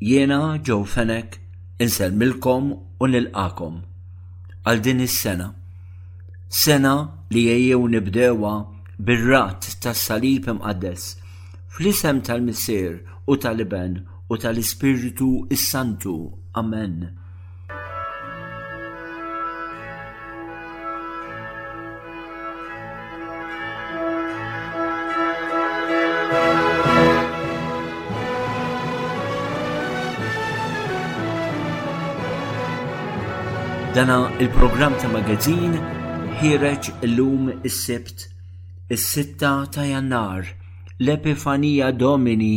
Jiena, Joe Fenech, insellmilkom u nilqagħkom għal din is-sena. Sena li ejjew nibdewha bir-radd tas-Salib Imqaddes, fl-isem tal-Missier u tal-Iben u tal-Ispirtu s-Santu. Amen. Dana il-programm ta' magazin ħireġ illum is-Sibt is-6 ta' Jannar l-Epifanija Domini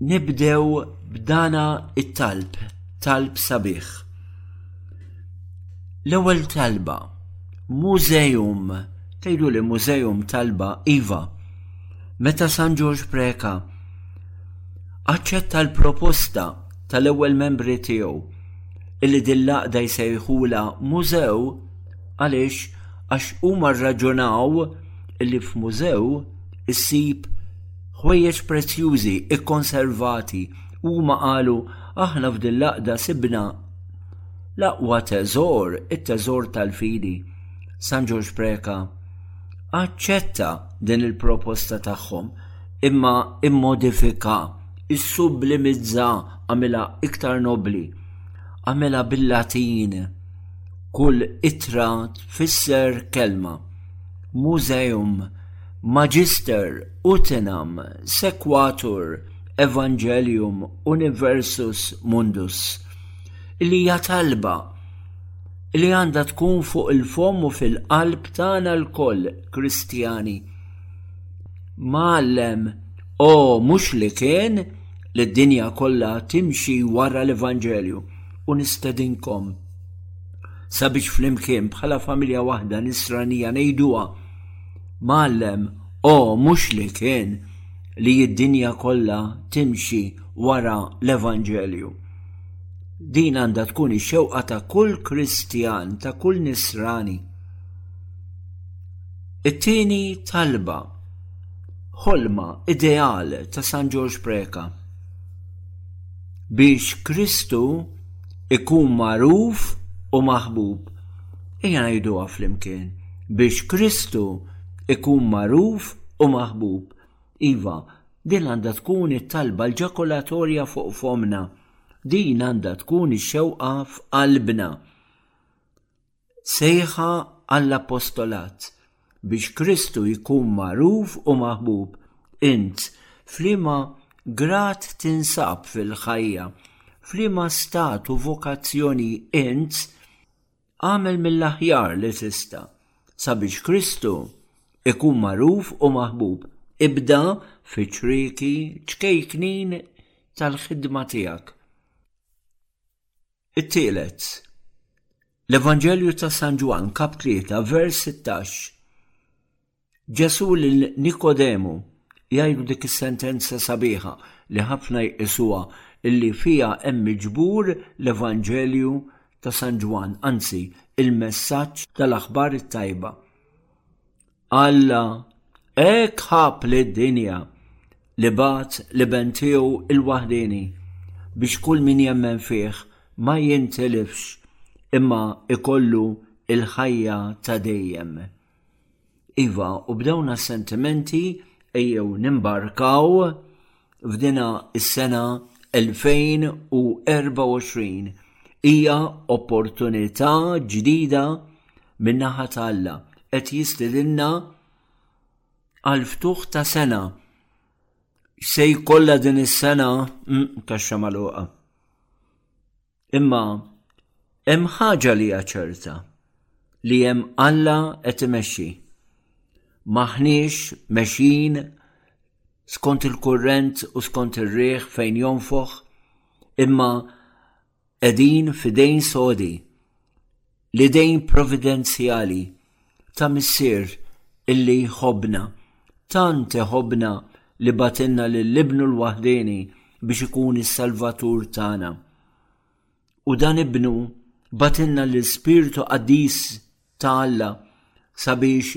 Nibdew b'dana it-talb, talb sabiħ. L-ewwel talba, mużejum, tgħidu li mużejum talba iva. Meta San Ġorġ Preka aċċetta l-proposta tal-ewwel membri tiegħu illi dil-laqda jsejħula mużew għaliex għax huma rraġunaw illi f'mużew issib Ħwejjeġ prezzjużi kkonservati, huma qalu, aħna f'din l-għaqda sibna l-aqwa teżor, it-teżor tal-fidi. San Ġorġ Preca aċċetta din il-proposta tagħhom, imma immodifika, issublimizza, għamilha iktar nobbli, għamilha bil-Latin, kull ittra tfisser kelma. Museum Magister Utinam Sequatur Evangelium Universus Mundus, li hija talba li għandha tkun fuq il-fomm u fil-qalb tagħna lkoll Kristjani. Mgħallem, O mhux li kien, li d-dinja kollha timxi wara l-Evanġelju, u nistedinkom, sabiex flimkien bħala familja waħda nisranija ngħiduha Mallem, o mhux li kien li d-dinja kollha timxi wara l-Evanġelju. Din għandha tkun ix-xewqa ta' kull Kristjan, ta' kull nisrani. It-tieni talba ħolma ideal ta' San Ġorġ Preka biex Kristu ikun magħruf u maħbub. Ejja ngħiduha flimkien biex Kristu ikun magħruf u maħbub. Iva, din għandha tkun it-talba l-ġakulatorja fuq fomna. Din għandha tkun ix-xewqa f'qalbna. sejħa għall-apostolat biex Kristu jkun magħruf u maħbub. Int flima grad tinsab fil-ħajja, flima stat u vokazzjoni int għamel mill-aħjar li tista' sabiex Kristu ikun magħruf u maħbub. Ibda fi ċrieki ċkejknin tal-ħidma tiegħek. It-tielet, l-Evanġelju ta' San Ġwann, kap 3, vers 16. Ġesu lil Nikodemu jgħidu dik is-sentenza sabiħa li ħafna jqisuha illi fija hemm miġbur l-Evanġelju ta' San Ġwann, anzi il-messaġġ tal-aħbar it-tajba. Alla hekk ħab lid-dinja li bagħat l-Iben tiegħu l-waħdieni biex kull min jemmen fih ma jintilifx imma ikollu l-ħajja ta' dejjem. Iva, u b'dawn s-sentimenti ejjew nimbarkaw f'dinha s-sena 2024 hija opportunità ġdida min-naħa ta' Alla. Qed jistidinna għal ftuħ ta' sena. Se jkollha din is-sena mm, kaxxa magħluqa. Imma hemm ħaġa li hija ċerta li hemm Alla qed imexxi. Maħniex mexjin skont il-kurrent u skont ir-riħ fejn jonfoħ, imma qegħdin f'idejn sodi. L-idejn providenzjali ta' Missier illi jħobbna, tant iħobbna li bagħtilna lil Ibnu l-waħdieni biex ikun is-Salvatur tagħna. U dan Ibnu bagħtilna l-Ispirtu Qaddis ta' Alla sabiex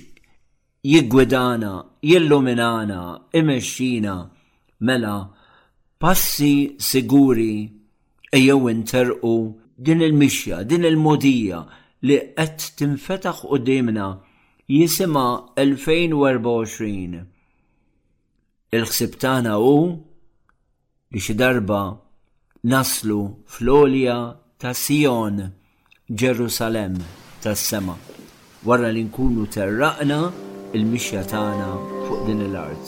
jiggwidana, jilluminana, imexxina, mela, passi siguri ejjew interrqu. Din il-mixja, din il-mogħdija li qed tinfetaħ quddiemna jisimha 2024. Il-ħsieb tagħna hu li xi darba naslu fl-għolja ta' Sijon, Ġerusalemm tas-sema, wara li nkunu terraqna l-mixja tagħna fuq din il-art.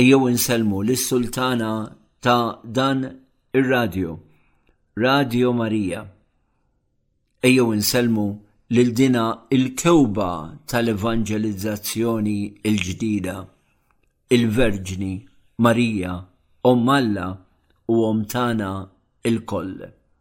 Ejjew inselmu lis sultana ta' dan ir-radju, Radio Marija. Ejjew inselmu lil dina il-kewba tal-evanġelizzazzjoni il-ġdida, il-Verġni Marija, Om Alla u Om tana il-koll.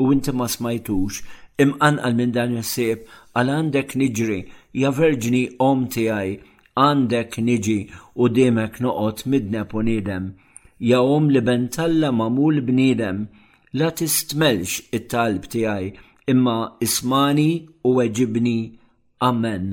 U inti ma smajtux, imqanqal minn dan il-ħsieb, għal għandek niġri, ja Verġni Omm tiegħi, għandek niġi quddiemek noqgħod midneb u niedem. Ja Omm li Ben t'Alla magħmul bniedem, la tistmellx it-talb tiegħi, imma ismagħni u weġibni. Amen.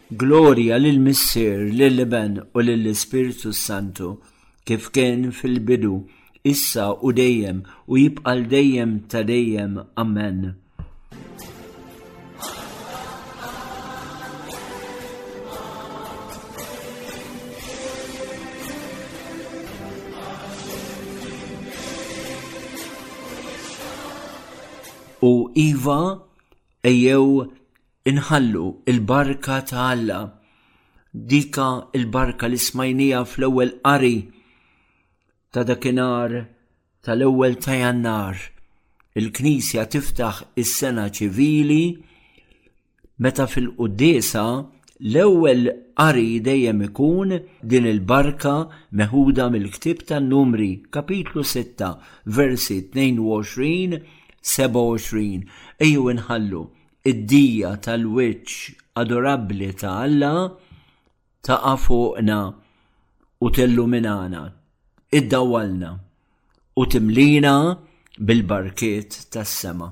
Glorja lill-Missier, lill-Iben, u lill-Ispirtu s-Santu, kif kien fil-bidu, issa u dejjem, u jibqa' l dejjem ta' dejjem. Amen. U iva, ejjew Inħallu l-barka ta' Alla, dika l-barka li smajnija fl-ewwel qari ta' dakinhar tal-ewwel ta' Jannar. Il-Knisja tiftaħ is-sena ċivili meta fil-quddiesa l-ewwel qari dejjem ikun din il-barka meħuda mill-Ktieb tan-Numri, kapitlu 6, versi 22, 27. Ejjew inħallu id-dija tal-wiċċ adorabbli ta' Alla taqa' fuqna u tilluminana, iddawwalna u timlina bil-barkiet tas-sema.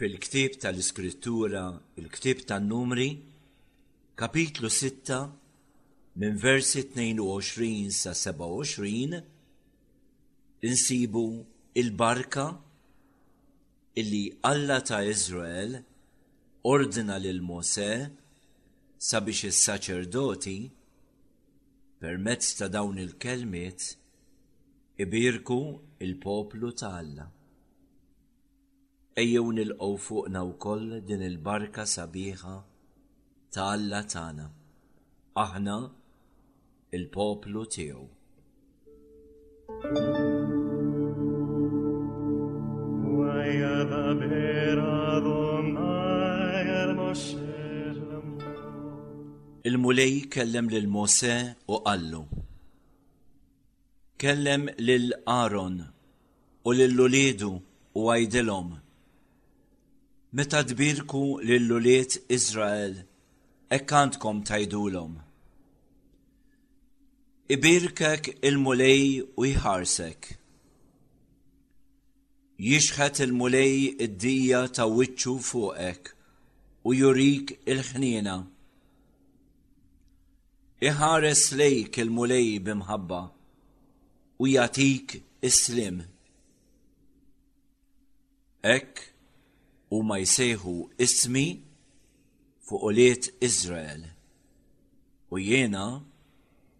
Fil-ktieb tal-Iskrittura, il-ktieb tan-Numri, kapitlu 6, minn versi 22 sa 27, insibu il-barka illi Alla ta' Iżrael ordna lil Mosè sabiex is-saċerdoti permezz ta' dawn il-kelmiet ibierku l-poplu ta' Alla. Ejjew nilqgħu fuqna wkoll din il-barka sabiħa ta' Alla tagħna, aħna l-poplu tiegħu. Il-Mulej kellem lil Mosè u qallu, Kellem lil Aron u lil uliedu u għidilhom, Meta tbierku lil ulied Israel hekk għandkom tgħidulhom, 'Ibierkek il-Mulej u jħarsek. Jixħet il-Mulej id-dija ta' wiċċu fuqek u jurik il-ħniena. Iħares lejk il-Mulej bi mħabba u jagħtik is-sliem. Hekk huma jsejħu ismi fuq ulied Iżrael u jiena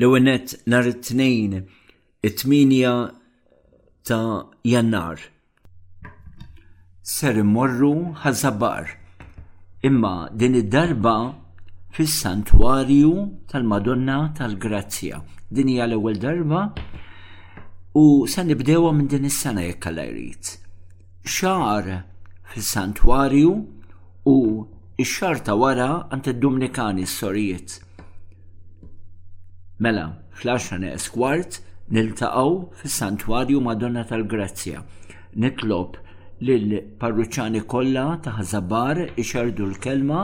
L-ewwel nett nhar it-Tnejn it-8 ta' Jannar. Ser immorru ħażabar. Imma din id-darba fis-Santwarju tal-Madonna tal-Grazzja. Din hija l-ewwel darba u se nibdewha minn din is-sena jekk alla jrid. xahar fis-santwarju u x-xahar ta' wara għand id-Dumnikani s-sorijiet. Mela, fl-10 neqes kwart niltaqgħu fis-santwarju Madonna tal-Grazzja. Nitlob lil parruċċani kollha ta' Ħażabar ixerdu l-kelma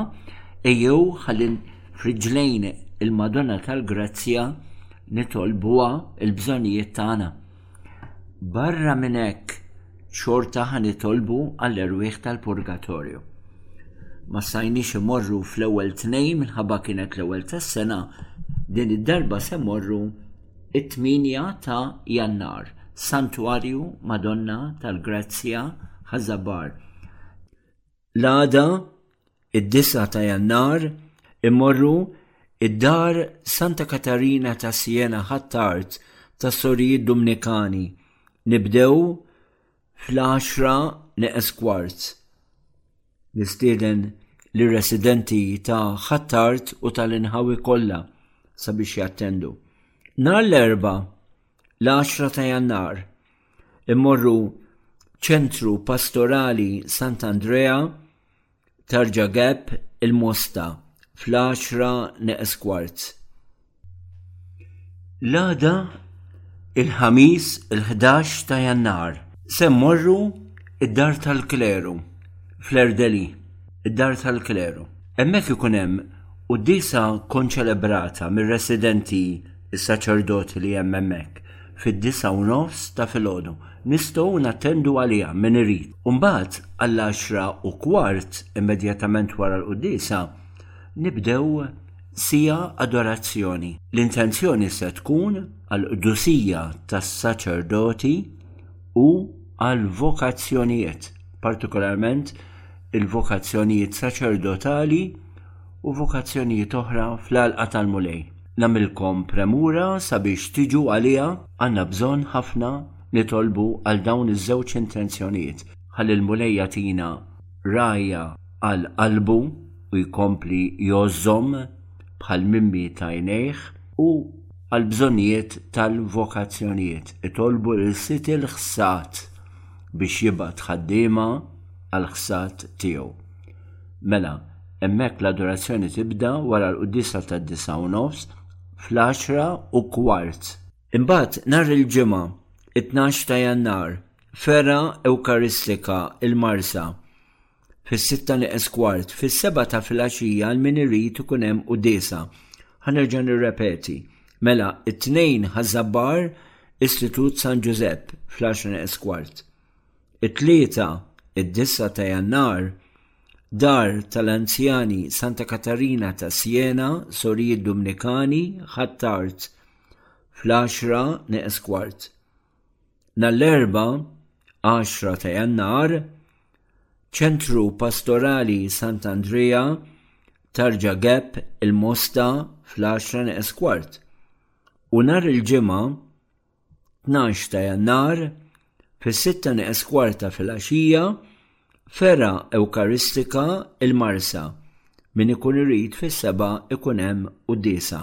ejjew ħalli friġlejn il-Madonna tal-Grazzja nitolbuha l-bżonnijiet tagħna. Barra minn hekk, xorta ħa nitolbu għall-erwieħ tal-purgatorju. Ma stajniex imorru fl-ewwel Tnejn minħabba kienet l-ewwel tas-sena, din id-darba se mmorru t-tmienja ta' Jannar, Santwarju Madonna tal-Grazzja Ħaż-Żabbar. L-għada, id-9 ta' Jannar, immorru id-dar Santa Katarina ta' Siena Ħattart ta' Sorijiet Dumnikani. Nibdew fl-10 neqes kwart. Nistieden lir-residenti ta' Ħattart u tal-inħawi kollha sabiex jattendu. Nhar l-Erbgħa, l-10 ta' Jannar, immorru ċentru pastorali Sant'Andrea Tarġa Gap il-Mosta fl-10 neqes kwart. L-għada il-ħamis il-11 ta' jannar se mmorru id-dar tal-kleru fl-Erdeli, id-dar tal-kleru. Hemmhekk ikun hemm qudiesa konċelebrata mir-residenti s-saċerdoti li hemm hemmhekk fid-disgħa u nofs ta' filgħodu. Nistgħu nattendu għaliha min irid. U mbagħad għall-għaxra u kwart, immedjatament wara l-quddiesa, nibdew siegħa adorazzjoni. L-intenzjoni se tkun għall-qdusija tas-saċerdoti u għall-vokazzjonijiet, partikolarment il-vokazzjonijiet saċerdotali u vokazzjonijiet oħra fl-Għalqa tal-Mulej. Nagħmilkom premura sabiex tiġu għaliha, għandna bżonn ħafna nitolbu għal dawn iż-żewġ intenzjonijiet, ħalli l-Mulej jagħtina ragħajja għal qalbu u jkompli jgħożżhom bħal mimmi t'għajnejh, u għall-bżonnijiet tal-vokazzjonijiet, itolbu lil Sid il-ħsad biex jibgħat ħaddiema għall-ħsad tiegħu. Mela, Hemmhekk l-adorazzjoni tibda wara l-quddiesa tad-disa' u nofs fl-għaxra u kwart. Imbagħad nhar il-Ġimgħa, it-tnax ta' Jannar, fergħa Ewkaristika il-Marsa fis-sitta nieqes kwart, fis-sebgħa ta' filgħaxija għal min irid ikun hemm quddiesa. Ħa nerġa' nirrepeti. Mela, it-Tnejn Ħaż-Żabbar Istitut San Ġużepp fl-għaxra nieqes kwart. It-Tlieta, id-disa' ta' Jannar, Dar tal-Anzjani Santa Katarina ta' Siena, Sorijiet Dumnikani, Ħattart, fl-10 neqes kwart. Nall-erba, 10 ta' jannar, Ċentru Pastorali Sant'Andrea, Tarġa Gap, il-Mosta, fl-10 neqes kwart. U nhar il-ġimgħa, 12 ta' jannar, fis-sitta neqes kwarta fil-għaxija, fera Ewkaristika il-Marsa. Min ikun irid fis-seba' ikun hemm quddiesa.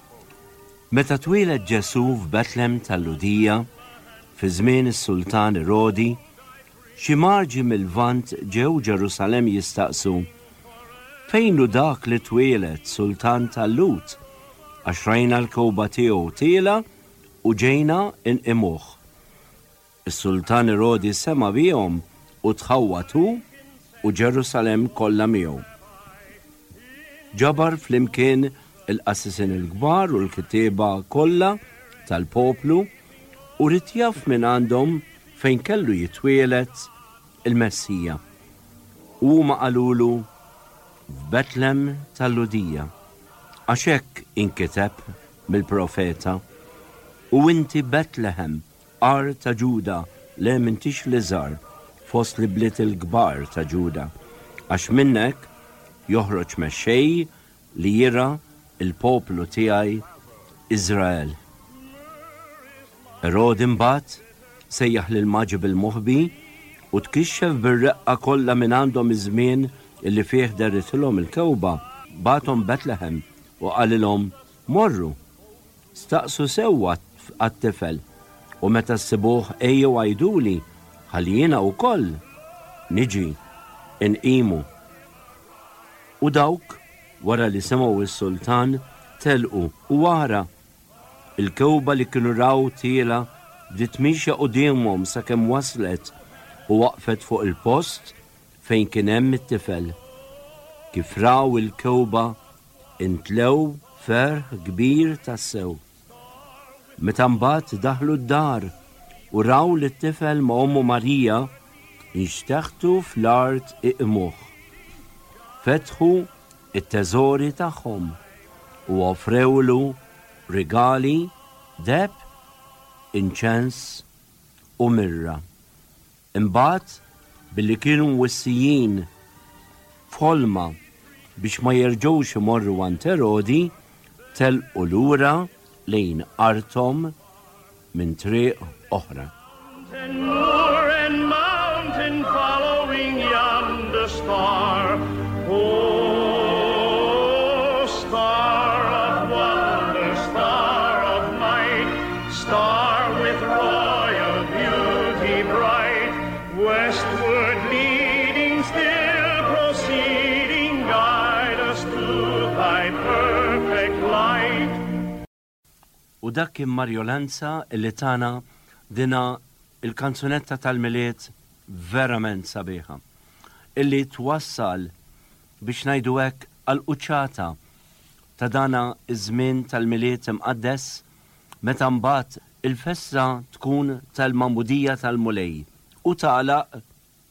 Meta twieled Ġesù f'Betlem tal-Lhudija, fi żmien is-Sultan Erodi, xi Maġi mil-Lvant ġew Ġerusalemm jistaqsu, Fejn hu dak li twieled Sultan tal-Lhud? Għax rajna l-kewba tiegħu tiela' u ġejna nqimuh. Is-Sultan Erodi sema' bihom u tħawwad hu u Ġerusalemm kollha miegħu. Ġabar flimkien il-qassisin il-kbar u l-kittieba kollha tal-poplu u ried jaf mingħandhom fejn kellu jitwieled il-Messija. U huma qalulu, F'Betlem tal-Lhudija, għax hekk inkiteb mill-profeta, U inti Betlehem, Għar ta' Ġuda, le m'intix l-iżgħar fost l-ibliet il-kbar ta' Ġuda, għax minnek joħroġ mexxej li jirgħa l-poplu tiegħi Iżrael. Erodi mbagħad sejjaħ lill-Maġi bil-moħbi u tkixxef bir-reqqa kollha mingħandhom iż-żmien li fih deritilhom il-kewkba, bagħathom Betlehem u qalilhom, Morru, staqsu sewwa għat-tifel, u meta ssibuh ejjew għiduli ħalli jiena wkoll niġi nqimu. U dawk, wara li semgħu s-sultan, telqu, u ara! il-kewba li kienu raw tiela bdiet miexja quddiemhom sakemm waslet u waqfet fuq il-post fejn kien hemm it-tifel. Kif raw il-kewba, Intlew ferħ kbir tassew. Meta mbagħad daħlu d-dar u raw li t-tifel ma' ommu Marija nxteħtu fl-art iqmuh. Fetħu it-teżori tagħhom u offrewlu rigali deb, inċens u mirra. Imbagħad, billi kienu mwissijin f'ħolma biex ma jerġgħux imorru għand Erodi, telqu lura lejn arthom minn triq oħra. Star with royal beauty bright, westward leading, still proceeding, guide us to thy perfect light. U dak kien Mario Lanza illi tana dina il-kanzunetta tal-Milied verament sabiħa, illi twassal biex ngħidu hekk għall-quċċata ta' dana ż-żmien tal-Milied imqaddes. meta mbagħad il-festa tkun tal-Magħmudija tal-Mulej u tagħlaq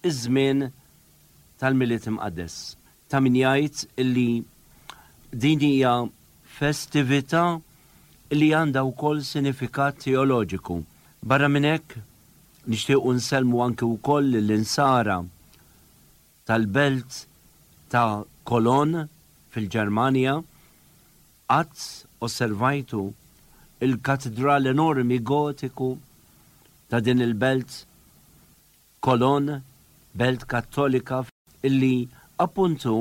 iż-żmien tal-Milied Imqaddes. Ta' min jgħid li din hija festività li għandha wkoll sinifikat teoloġiku. Barra minn hekk, nixtiequ nsellmu anki wkoll lill-Insara. tal-belt ta' Cologne fil-Ġermanja, qatt osservajtu l-katidral enormi Gotiku ta' din il-belt, Cologne, belt Kattolika, illi appunt hu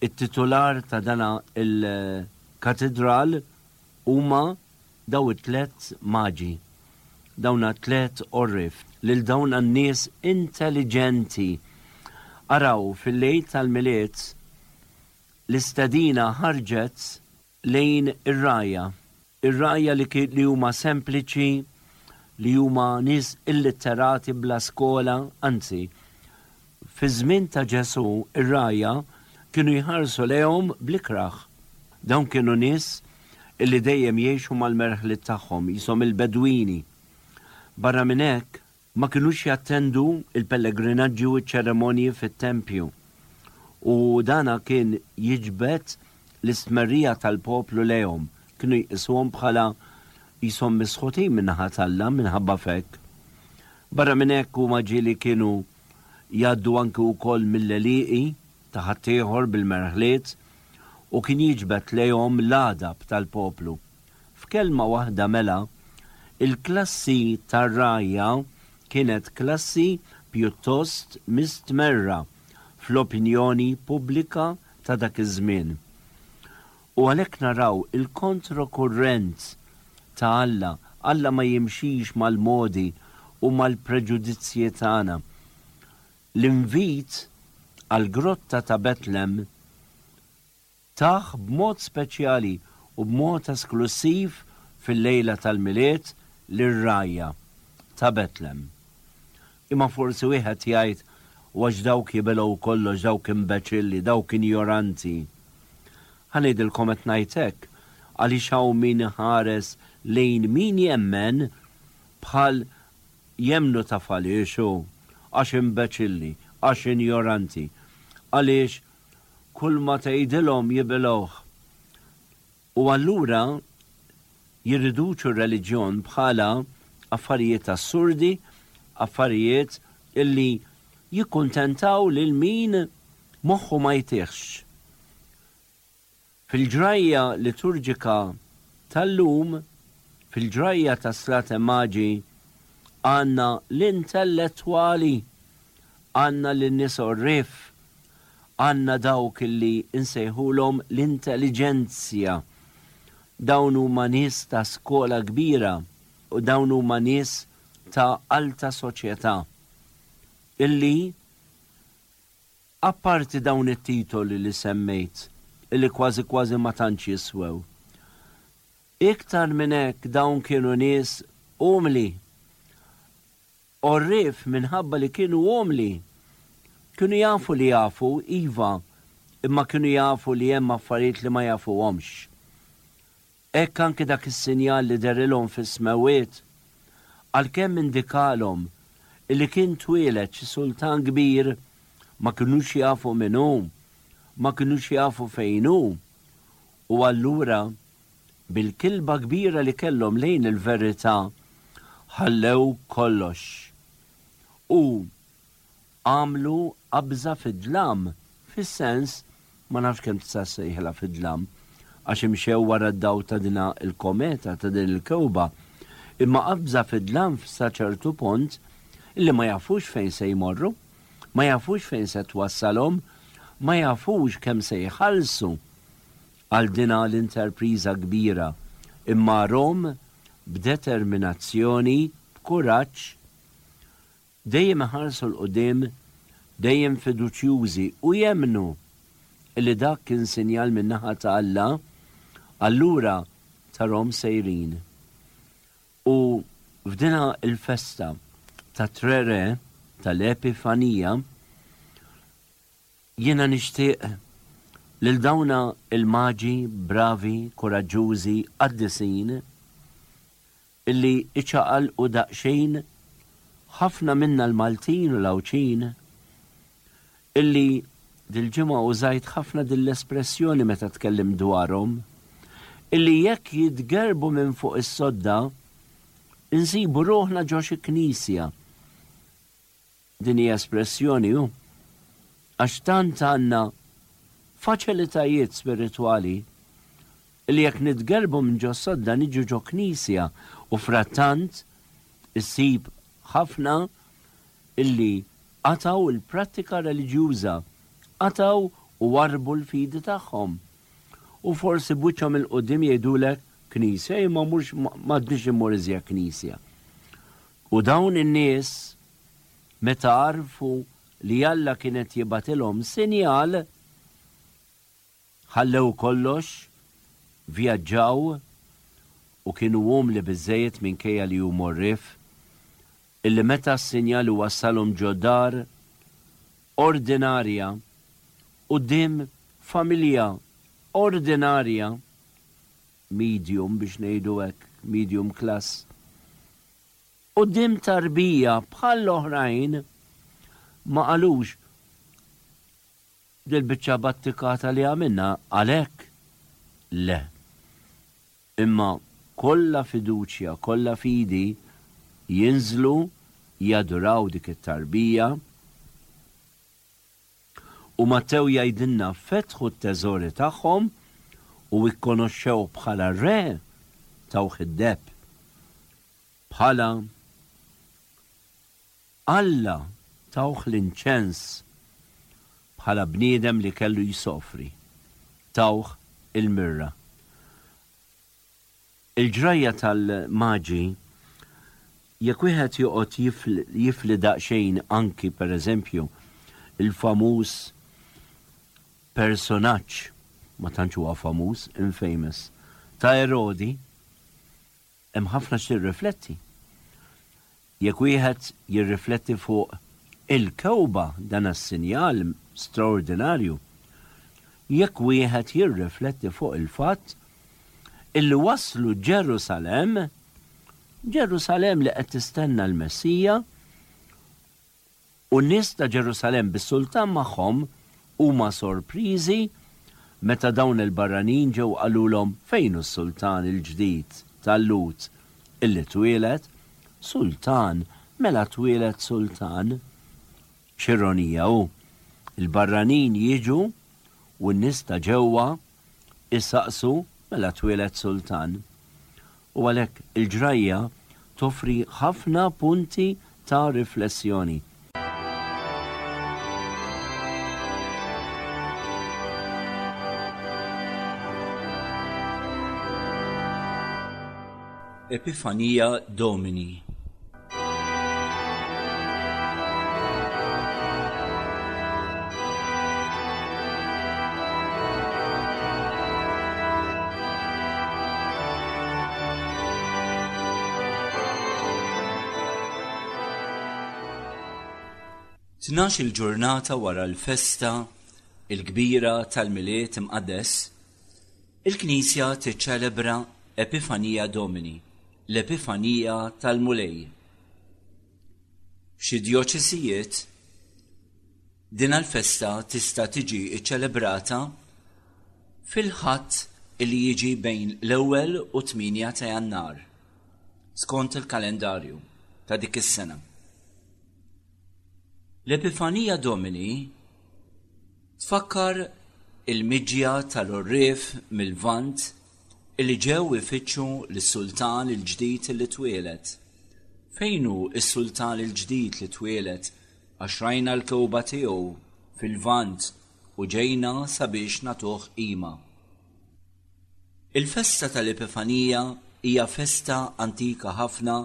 t-titular ta' dan il-katidral, huma Dawn it-tliet maġi, dawn it-tliet għorrief, lil dawn in-nies intelliġenti, araw fil-lejl tal-Milied l-istedina ħarġet lejn ir-rgħajja, ir-rgħajja li huma sempliċi, li huma nies illitterati bla skola, anzi, Fiż-żmien ta' Ġesù, ir-rgħajja kienu jħarsu lejhom bl-ikrah. Dawn kienu nies li dejjem jgħixu mal-merħliet tagħhom, qishom il-bedwini. Barra minn hekk, ma kinux jattendu l-pellegrinaġġi u ċ-ċeremonji fit-tempju, u dan kien jiġbed l-istmerrija tal-poplu lejhom. Kienu jqisuhom bħala qishom misħutin min-naħa t'Alla minħabba f'hekk. Barra minn hekk, huma ġieli kienu jgħaddu anki wkoll mill-għelieqi ta' ħaddieħor bil-merħliet u kien jiġbed lejhom l-għadab tal-poplu. F'kelma waħda mela, il-klassi tar-rgħajja kienet klassi pjuttost mistmerra fl-opinjoni pubblika ta' dak iż-żmien. U għalhekk naraw il-kontrokurrent ta' Alla. Alla ma jimxix mal-modi u mal-preġudizzji tagħna. L-invit għall-grotta ta' Betlem tah b'mod speċjali u b'mod esklussiv fil-lejla tal-Milied lir-rgħajja ta' Betlem. Imma forsi wieħed jgħid, U għax dawk jibelgħu kollox, dawk imbeċilli, dawk injoranti. Ħa ngħidilkom qed ngħid hekk għaliex hawn min iħares lejn min jemmen bħal jemmnu taf għaliex hu? Għax imbeċilli, għax injoranti, għaliex kulma tgħidilhom jibelgħuh. U allura jirriduċu r-reliġjon bħala affarijiet assurdi, affarijiet li jikkuntentaw lil min moħħu ma jtihx. Fil-ġrajja liturġika tal-lum, fil-ġrajja ta' Srate Magi, għandna l-intellettwali, għandna lin-nies għorrief, Għandna dawk li nsejħulhom l-intelliġenzja. Dawn huma nies ta' skola kbira u dawn huma nies ta' alta soċjetà illi apparti dawn it-titoli li semmejt illi kważi kważi ma tantx jiswew, iktar minn hekk dawn kienu nies umli. Għorrief minħabba li kienu umli. Kienu jafu li jafu, iva, imma kienu jafu li hemm affarijiet li ma jafuhomx. Hekk anki dak is-sinjal li derilhom fis-smewwiet, għalkemm indikalhom li kien twieled xi sultan kbir, ma kinux jafu min hu, ma kinux jafu fejn hu, u allura bil-kilba kbira li kellhom lejn il-verità, ħallew kollox u għamlu qabża fid-dlam, fis-sens, ma nafx kemm tista' ssejħilha fid-dlam, għax imxew wara d-dawl ta' dinha l-kometa, ta' din il-kewba, imma qabża fid-dlam sa ċertu punt li ma jafux fejn se jmorru, ma jafux fejn se twassalhom, ma jafux kemm se jħallsu għal din l interpriża kbira, imma Rom b'determinazzjoni, b'kuraġġ, dejjem iħarsu 'l quddiem, dejjem fiduċjużi u jemmnu li dak kien sinjal min-naħa ta' Alla, allura ta' Rom sejrin. U f'din il-festa tat-Tre Re, tal-Epifanija, Jiena nixtieq lil dawn il-Maġi bravi, kuraġġużi, qaddisin, illi iċaqalqu daqsxejn ħafna minna l-Maltin u l-Għawdxin, illi dil-ġimgħa użajt ħafna din l-espressjoni meta tkellimt dwarhom, illi jekk jitgerbu minn fuq is-sodda, insibu ruħna ġo xi knisja. Din hija espressjoni hu għax tant għandna faċilitajiet spiritwali li jekk nitgerrbu minn ġo sodda niġu ġo knisja u frattant issib ħafna illi qatgħu l-prattika reliġjuża, qatgħu u warrbu l-fidi tagħhom. U forsi b'wiċċhom 'il quddiem jgħidulek, Knisja, jien ma mmurx m'għadnix immur iżjed knisja. U dawn in-nies meta għarfu li Alla kien qed jibgħatilhom sinjal, ħallew kollox, vjaġġaw u kienu umli biżżejjed minkejja li hu mogħrif, illi meta s-sinjal iwassalhom ġo dar ordinarja, quddiem familja ordinarja, medium biex ngħidu hekk, medium class, Quddiem tarbija bħall-oħrajn ma qalux, Dil-biċċa battikata li għamilna għalhekk? Le. Imma kollha fiduċja, kollha fidi jinżlu jaduraw dik it-tarbija. U Mattew jgħidilna, Fetħu t-teżori tagħhom u ikkonoxxewh bħala Re ta' wħid deheb. bħala Alla tawh l-inċens, bħala bniedem li kellu jsofri tawh il-mirra. Il-ġrajja tal-Maġi, jekk wieħed joqgħod jifli daqsxejn anki pereżempju l-famuż personaġġ, ma tantx huwa famuż, infamous, ta' Erodi, Hemm ħafna x'tirrifletti. Jekk wieħed jirrifletti fuq il-kewba, dan s-sinjal straordinarju, jekk wieħed jirrifletti fuq il-fatt illi waslu Ġerusalemm, Ġerusalemm li qed tistenna l-Messija, U n-nies ta' Ġerusalemm bis-sultan magħhom huma sorpriżi meta dawn il-barranin ġew qalulhom, Fejn hu s-sultan il-ġdid tal-Lhud illi twieled? Sultan? Mela twieled sultan? X'ironija hu! Il-barranin jiġu u n-nies ta' ġewwa Isaqsu, mela twieled sultan? U għalhekk il-ġrajja toffri ħafna punti ta' riflessjoni. Epifania Domini. Tnax il-ġurnata wara l-festa il-kbira tal-Milied Imqaddes, il-Knisja tiċċelebra Epifanija Domini, l-Epifanija tal-Mulej. F'xi djoċesijiet, din il-festa tista' tiġi ċċelebrata fil-Ħadd li jiġi bejn l-ewwel u t-tmienja ta' Jannar, skont il-kalendarju ta' dik is-sena. L-Epifanija Domini tfakkar il-miġja tal-għorrief mil-Lvant Illi ġew ifittxu lis-sultan il-ġdid li twieled. Fejn hu s-sultan il-ġdid li twieled, għax rajna l-kewba tiegħu fil-Lvant u ġejna sabiex nagħtuh qima. Il-festa tal-Epifanija hija festa antika ħafna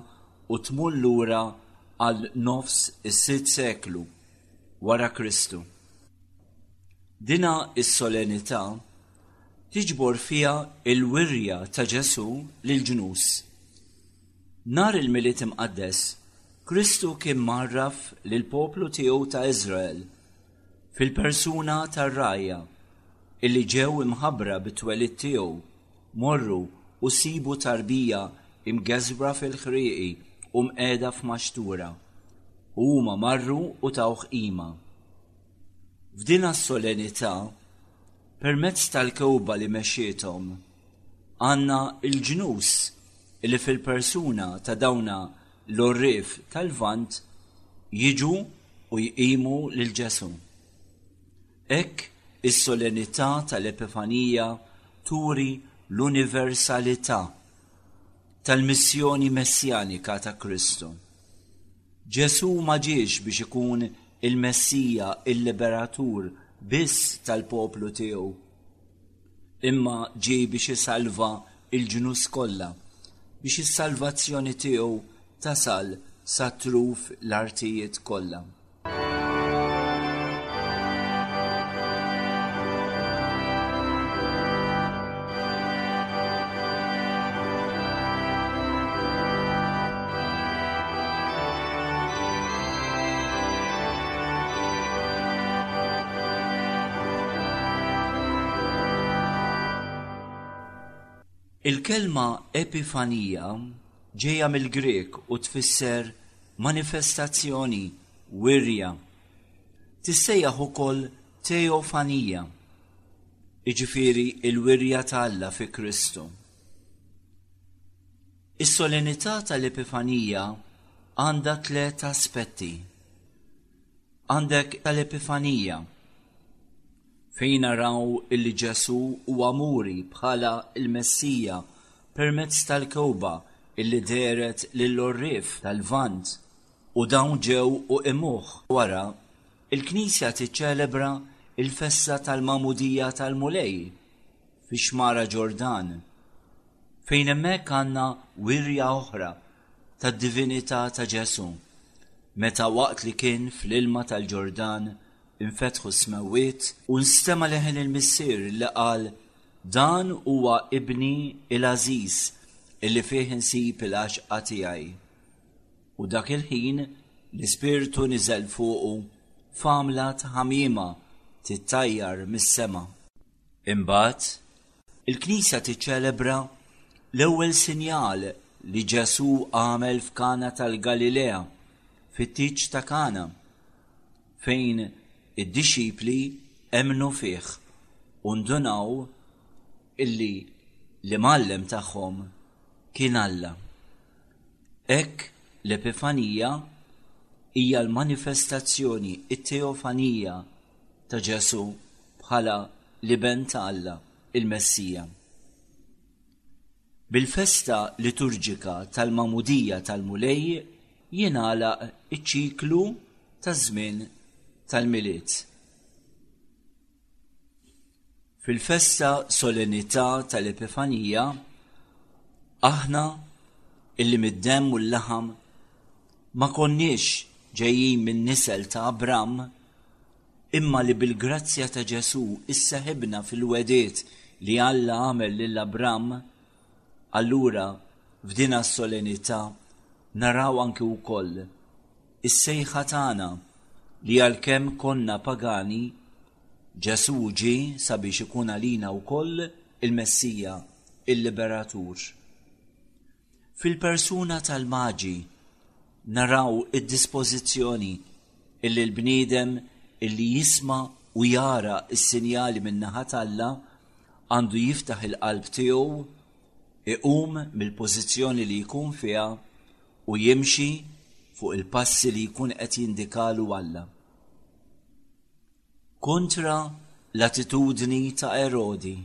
u tmur lura għal nofs is-sitt seklu wara Kristu. Dinha s-solenità tiġbor fiha l-wirja ta' Ġesù lill-ġnus. Nhar il-Milied Imqaddes, Kristu kien mgħarraf lill-poplu tiegħu ta' Iżrael fil-persuna tar-rgħajja illi ġew imħabbra bit-twelid tiegħu, Morru u sibu tarbija mgeżwra fil-ħrieqi u mqiegħda f'maxtura. U huma marru u tawh qima. F'dina s-solenità, permezz tal-kewba li mexxiethom, għandna l-ġnus li fil-persuna ta' dawna l-għorrief tal-Lvant jiġu u jqimu lil Ġesù. Hekk is-solenità tal-Epifanija turi l-universalità tal-missjoni messjanika ta' Kristu. Ġesù ma ġiex biex ikun il-Messija, il-Liberatur, biss tal-poplu tiegħu, imma ġie biex isalva l-ġnus kollha, biex is-salvazzjoni tiegħu tasal sa truf l-artijiet kollha. Il-kelma Epifanija ġejja mill-Grieg u tfisser Manifestazzjoni, wirja. Tissejjaħ ukoll teofanija, jiġifieri l-wirja ta' Alla fi Kristu. Is-solenità tal-Epifanija għandha tliet aspetti. Għandek tal-Epifanija, fejn naraw illi Ġesù huwa muri bħala l-Messija permezz tal-kewba illi dehret lill-għorrief tal-Lvant u dawn ġew u qimuh. Wara, il-Knisja tiċċelebra l-festa tal-Magħmudija tal-Mulej fix-Xmara Ġordan, fejn hemmhekk għandna wirja oħra tad-divinità ta' Ġesù, meta waqt li kien fl-ilma tal-Ġordan Infetħu s-smewwiet u nstema' leħen il-Missier li qal, Dan huwa Ibni l-għażiż illi fih insib il-għaxqa tiegħi. U dak il-ħin l-Ispirtu niżel fuqu f'għamla ta' ħamiema tittajjar mis-sema. Imbagħad, il-Knisja tiċċelebra l-ewwel sinjal li Ġesù għamel f'Kana tal-Galilea, fit-tieġ ta' Kana. fejn id-dixxipli emmnu fih u ndunaw illi l-Imgħallem tagħhom kien Alla. Hekk l-Epifanija hija l-manifestazzjoni, it-teofanija, ta' Ġesù bħala l-Iben ta' Alla, il-Messija. Bil-festa liturġika tal-Magħmudija tal-Mulej jingħalaq iċ-ċiklu ta' żmien tal-Milied. Fil-festa solenità tal-Epifanija, aħna illi mid-demm u l-laħam ma konniex ġejjin minn nisel ta' Abram, imma li bil-grazzja ta' Ġesù isseħibna fil-wegħdiet li Alla għamel lil Abram, Allura, f'din as-solenità naraw anki wkoll is-sejħa tagħna li għalkemm konna pagani, Ġesù ġie sabiex ikun għalina wkoll il-Messija, il-Liberatur. Fil-persuna tal-Maġi, Naraw id-dispożizzjoni illi l-bniedem illi jisma' u jara s-sinjali min-naħa t'Alla għandu jiftaħ il-qalb tiegħu, iqum mill-pożizzjoni li jkun fiha u jimxi fuq il-passi li jkun qed jindikalu Alla. kontra l-attitudni ta' Erodi,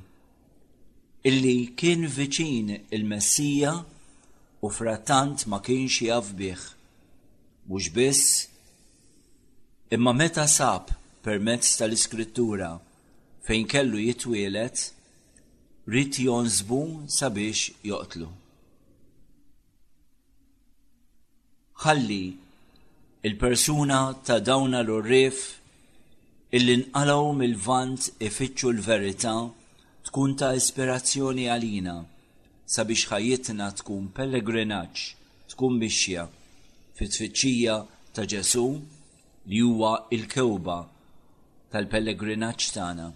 illi kien viċin il-Messija u frattant ma kienx jaf bih. Mhux biss, imma meta sab permezz tal-Iskrittura fejn kellu jitwieled, ried jonsbu sabiex joqtlu. Ħalli il-persuna ta' dawna l-għorrief illi nqalgħu mill-Lvant ifittxu l-verità tkun ta' ispirazzjoni għalina sabiex ħajjitna tkun pellegrinaġġ, tkun mixja fit-tfittxija ta' Ġesù li huwa l-kewba tal-pellegrinaġġ tagħna,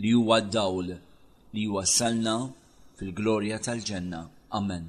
li huwa d-dawl li jwassalna fil-glorja tal-ġenna. Amen.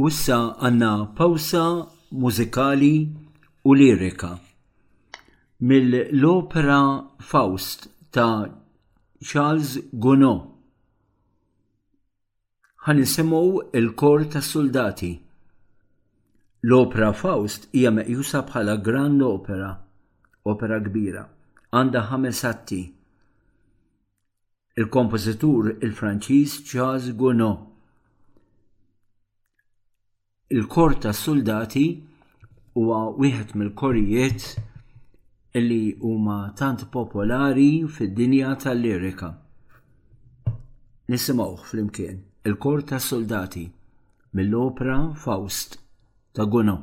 U issa għanna pawsa mużikali u lirika mill-opera Faust ta' Charles Gounod. Ħa nisimgħu l-kor tas-suldati. L-opera Faust hija meqjusa bħala grand opera, opera kbira. Għandha ħames atti. Il-kompożitur il-Franċiż Charles Gounod. Il-kor tas-suldati huwa wieħed mill-korijiet li huma tant popolari fid-dinja tal-lirika. Nisimgħuh flimkien il-kor tas-suldati mill-opra Faust ta' Gounod.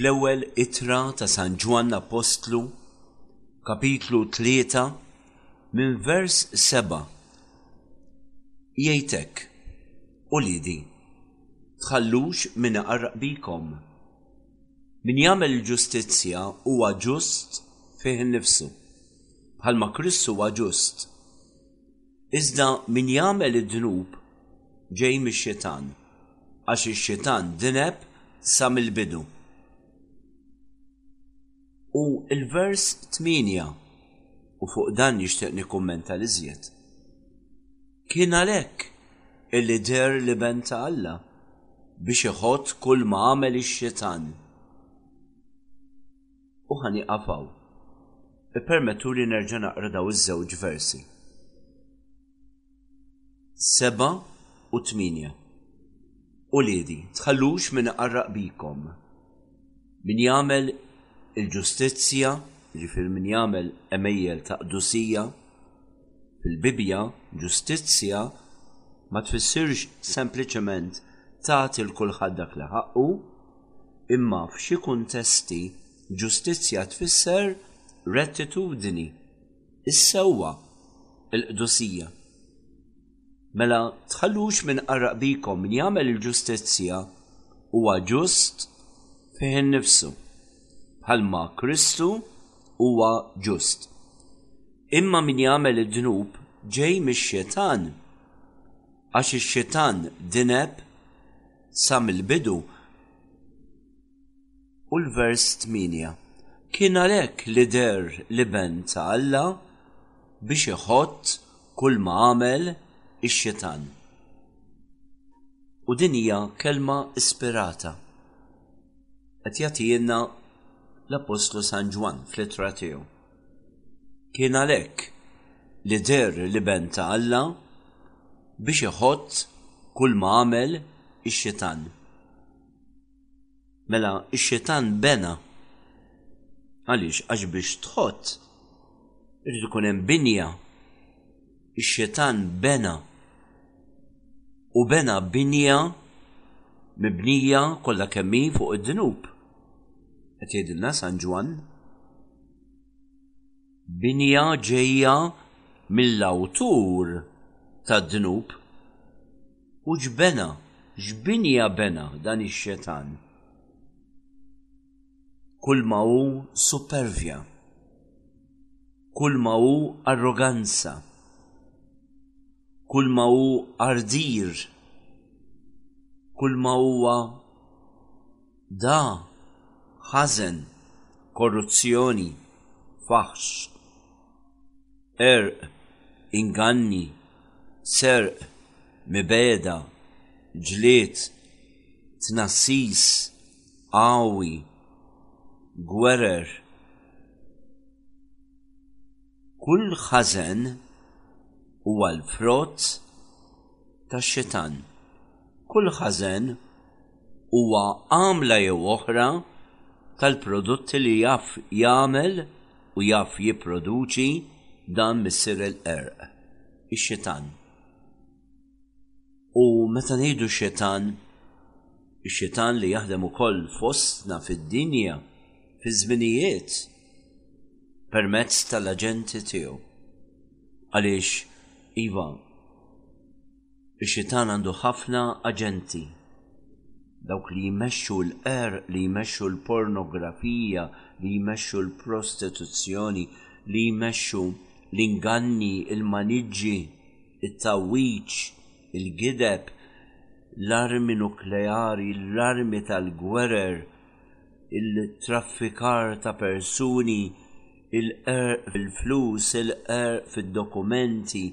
Fl-ewwel ittra ta' San Ġwann l-Appostlu, kapitlu 3, minn vers 7. Jgħidlek, u lidi, tħallux minn iqarraq bikom. Min jagħmel il-ġustizzja huwa ġust fih innifsu, bħalma Kristu huwa ġust. Iżda min jagħmel id-dnub ġej mix-Xitan, għax ix-Xitan dneb sa mill-bidu. U l-vers 8, u fuq dan nixtieq nikkummenta l-iżjed. Kien għalhekk illi deher l-Iben ta' Alla biex iħott kull ma għamel ix-Xitan. U ħa nieqaf hawn. Ippermettuli nerġa' naqra daw iż-żewġ versi. Seba' u tmienja. Uliedi, tħallux min iqarraq bikom. Min jagħmel il-ġustizzja, jiġifieri min jagħmel għemejjel ta' qdusija, fil-Bibbja ġustizzja ma tfissirx sempliċement tagħti 'l kulħadd dak li ħaqqu, imma f'xi kuntesti ġustizzja tfisser rettitudini, is-sewwa, il-qdusija. Mela tħallux min qarraq bikom, min jagħmel il-ġustizzja huwa ġust fih innifsu, bħalma Kristu huwa ġust. Imma min jagħmel id-dnub ġej mix-Xitan, għax ix-Xitan dineb sa mill-bidu u l-vers 8. Kien għalhekk li der l-iben ta' Alla biex iħott kull ma għamel ix-xitan. U din hija kelma ispirata. Qed jagħtina l-Apostlu San Ġwann fl-ittra tiegħu. Kien għalhekk li deher l-Iben ta' Alla biex iħott kulma għamel ix-Xitan. Mela x-Xitan bena. Għaliex? Għax biex tħott irid ikun hemm binja. Ix-Xitan bena u bena binja mibnija kollha kemm hi fuq id-dnub. Qed jgħidilna San Ġwann. Binja ġejja mill-awtur tad-dnub. U x'bena, x'binja bena dan ix-xetan? Kulma hu suppervja, kulma hu arroganza, kulma hu ardir, kulma huwa Da, ħażen, korruzzjoni, faħx, qerq, inganni, serq, mibegħda, ġlied, tnassis, qawwi, gwerer. Kull ħażen huwa l-frott tax-Xitan. Kull ħażen huwa għamla jew oħra tal-prodotti li jaf jagħmel u jaf jipproduċi dan missier il-qerq, ix-xitan. U meta ngħidu xitan, ix-xitan li jaħdem ukoll fostna fid-dinja, fiż-żminijiet, permezz tal-aġenti tiegħu. Għaliex, iva, Ix-xitan għandu ħafna aġenti. Dawk li jmexxu l-qerq, li jmexxu l-pornografija, li jmexxu l-prostituzzjoni, li jmexxu l-inganni, il-maniġġi, it-tgħawwiġ, il-gideb, l-armi nukleari, l-armi tal-gwerer, it-traffikar ta' persuni, il-qerq fil-flus, il-qerq fid-dokumenti,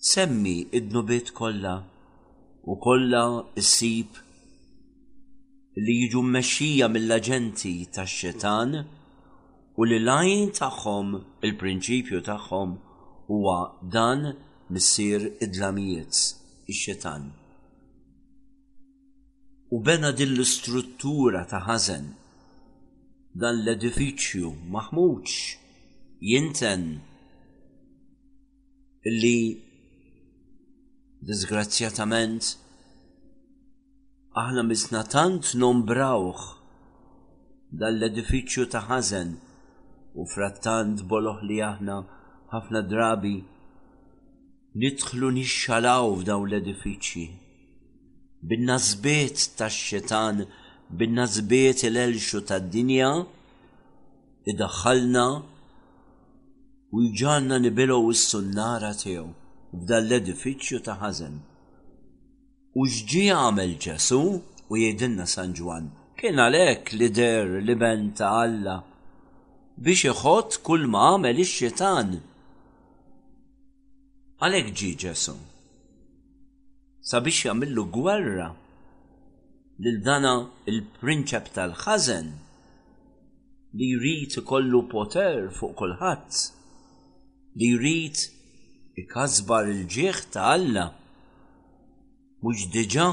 Semmi d-dnubiet kollha u kollha ssib li jiġu mmexxija mill-aġenti tax-Xetan u li l-għajn tagħhom, il-prinċipju tagħhom, huwa dan missier id-dlamijiet, ix-Xetan. u bena din l-istruttura ta' ħażen. Dan l-edifiċċju maħmuġ jinten li disgrazzjatament aħna misna tant nombrawh dan l-edifiċċju ta' ħażen u frattant boloħ li aħna ħafna drabi Nidħlu nixxalaw f'dawn l-edifiċċji, bin-nasbiet tax-Xitan, bin-nasbiet il-għelxu tad-dinja, idaħħalna u jġagħalna nibilgħu s-sunnara tiegħu f'dan l-edifiċċju ta' ħażen. U x'ġie għamel Ġesu u jgħidilna San Ġwann, kien għalhekk li der l-Iben ta' Alla biex iħott kull ma għamel ix-Xitan. Għalhekk ġie Ġesù sabiex jagħmillu gwerra lil dana il-prinċep tal-ħażen li jrid ikollu poter fuq kulħadd, li jrid ikasbar il-ġieħ ta' Alla. Mhux diġà?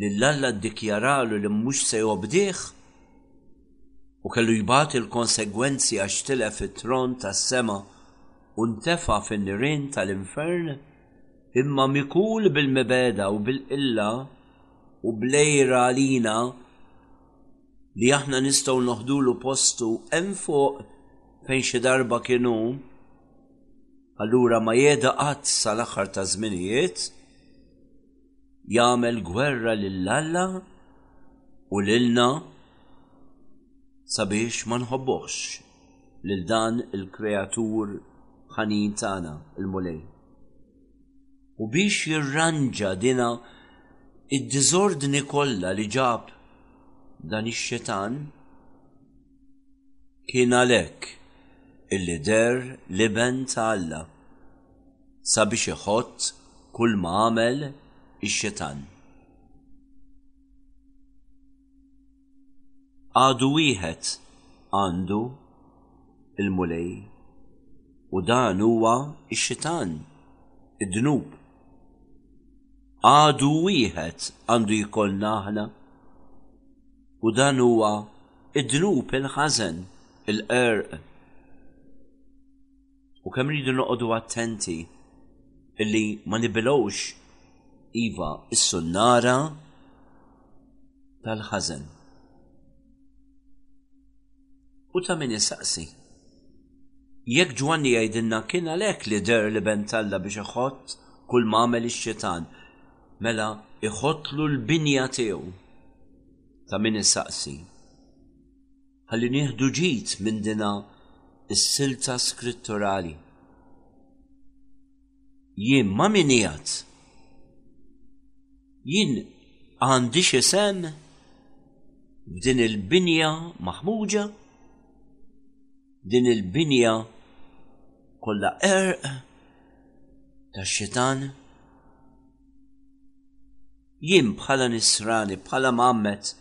Lil Alla ddikjaralu li mhux se jobdih u kellu jbati l-konsegwenzi għax tilef it-tron tas-sema u ntefa' fin-nirien tal-infern? Imma Mikul bil-mibegħda u bil-qilla u bl-għira għalina li aħna nistgħu noħdulu postu hemm fuq fejn xi darba kien hu, allura ma jeda qatt sal-aħħar ta' żminijiet jagħmel gwerra lil Alla u lilna sabiex ma nħobbox lil dan il-kreatur ħanin tagħna il-Mulej. U biex jirranġa dina id-diżordni kollha li ġab dan ix-xetan, Kien għalhekk illi deher l-Iben ta' Alla, sabiex iħott kulma għamel ix-Xitan. Għadu wieħed għandu l-Mulej, u dan huwa x-Xitan, id-dnub. Għadu wieħed għandu jkollna aħna. U dan huwa id-dnub il-ħażen, il-qerq. U kemm rridu noqogħdu attenti illi ma nibilgħux iva is-sunnara tal-ħażen. U ta' min isaqsi. Jekk Ġwanni jgħidilna kien għalhekk li der li bent Alla biex iħott kull ma għamel ix-xitan, Mela iħottlu l-binja tiegħu ta' min isaqsi. Ħalli nieħdu ġid minn dina is-silta skritturali. Jien ma' min qiegħed. Jien għandi xi sem f'din il-binja maħmuġa Din il-binja kollha qerq tax-xitan. Jien bħala nisrani, bħala Muhammad,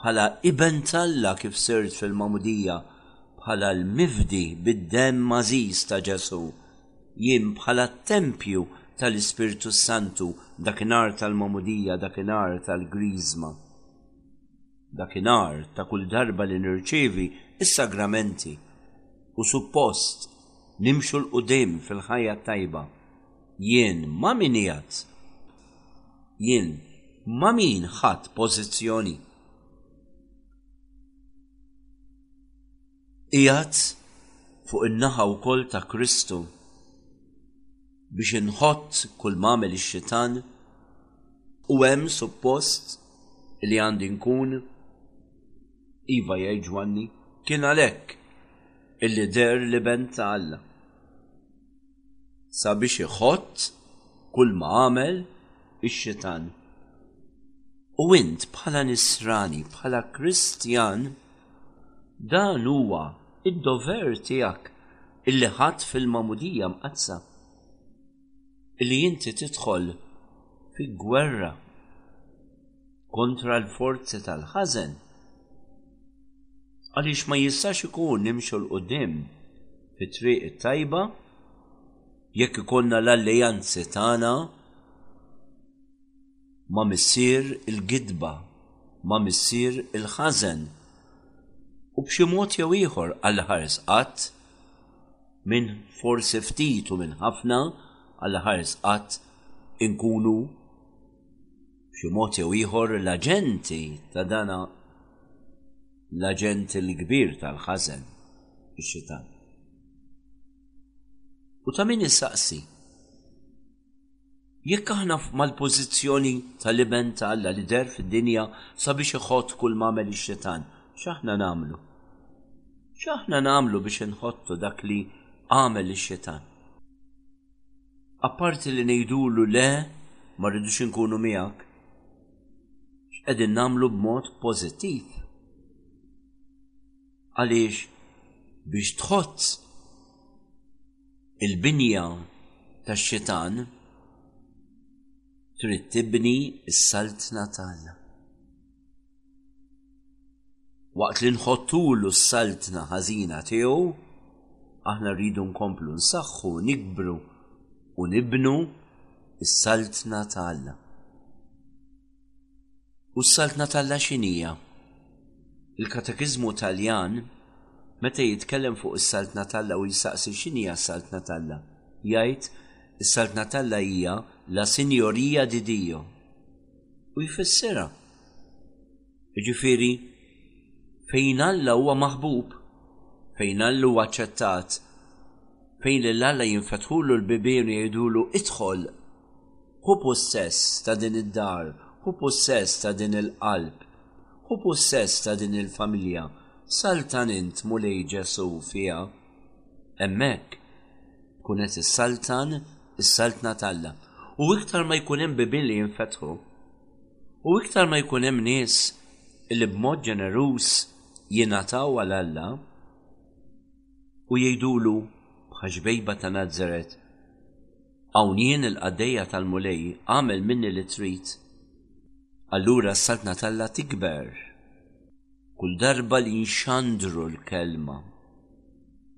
bħala iben talla kif sirt fil-Magħmudija, bħala l-mifdi bid-demm għażiż ta' Ġesù, jien bħala t-tempju tal-Ispirtu s-Santu dakinhar tal-Magħmudija, dakinhar tal-Griżma. Dakinhar ta' kull darba li nirċievi s-sagramenti u suppost nimxu 'l quddiem fil-ħajja t-tajba, jien ma' min qiegħed? Jien ma' min ħadt pożizzjoni? Qiegħed fuq in-naħa wkoll ta' Kristu biex inħott kull m'għamel ix-xitan u hemm suppost li għandi nkun iva jgħid Ġwanni kien għalhekk illi deher l-Iben ta' Alla. sabiex iħott kulma għamel ix-Xitan. U int bħala Nisrani, bħala Kristjan, dan huwa id-dover tiegħek illi ħadd fil-magħmudija mqaddsa illi inti tidħol fi gwerra kontra l-forzi tal-ħażen. Għaliex ma jistax ikun nimxu l-qudiem fit-triq it-tajba jekk ikonna l-alleanzi tagħna ma missier il-gidba, ma missier il-ħażen. U b'xi mod jew ieħor għal ħares qatt minn forsi ftit u minn ħafna għal ħares qatt inkunu B'xi mod jew ieħor l-aġenti ta' dan l-aġent il-kbir tal-ħażen, ix-Xitan. U ta' min issaqsi? Jekk aħna mal-pożizzjoni tal-iben ta' Alla li der fid-dinja sabiex iħott kull mamel ix-xitan, x'aħna nagħmlu? X'aħna nagħmlu biex inħottu dak li għamel ix-xitan? apparti li ngħidulu le ma rridux inkunu miegħek, x'qegħdin nagħmlu b'mod pożittiv. Għaliex biex tħodd il-binja tax-xitan trid tibni s-saltna tagħna. Waqt li nħottulu s-saltna ħażina tiegħu, aħna rridu nkomplu nsaħħu, nikbru u nibnu s-saltna ta' Alla. U s-saltna ta' Alla x'inhija? Il-Katekiżmu Taljan meta jitkellem fuq is-saltna ta' Alla u jistaqsi x'inhija s-saltna ta' Alla, jgħid is-saltna ta' Alla hija la Signoria di Dio. u jfissirha. Jiġifieri fejn Alla huwa maħbub, fejn Alla huwa aċċettat, fejn lil Alla jinfetħulu l-bibien u jgħidulu idħol, hu possess ta' din id-dar, hu possess ta' din il-qalb, hu possess ta' din il-familja, saltan int Mulej Ġesu fiha. Hemmhekk tkun qed issaltan is-saltna t'Alla. U iktar ma jkun hemm bibien li jinfetħu, u iktar ma jkun hemm nies li b'mod ġeneruż jingħataw għal Alla u jgħidulu bħax-xbejba ta' Nazaret, Hawn jien il-qaddejja tal-Mulej, agħmel minni li trid. Allura s-saltna t'Alla tikber. Kull darba li nxandru l-Kelma,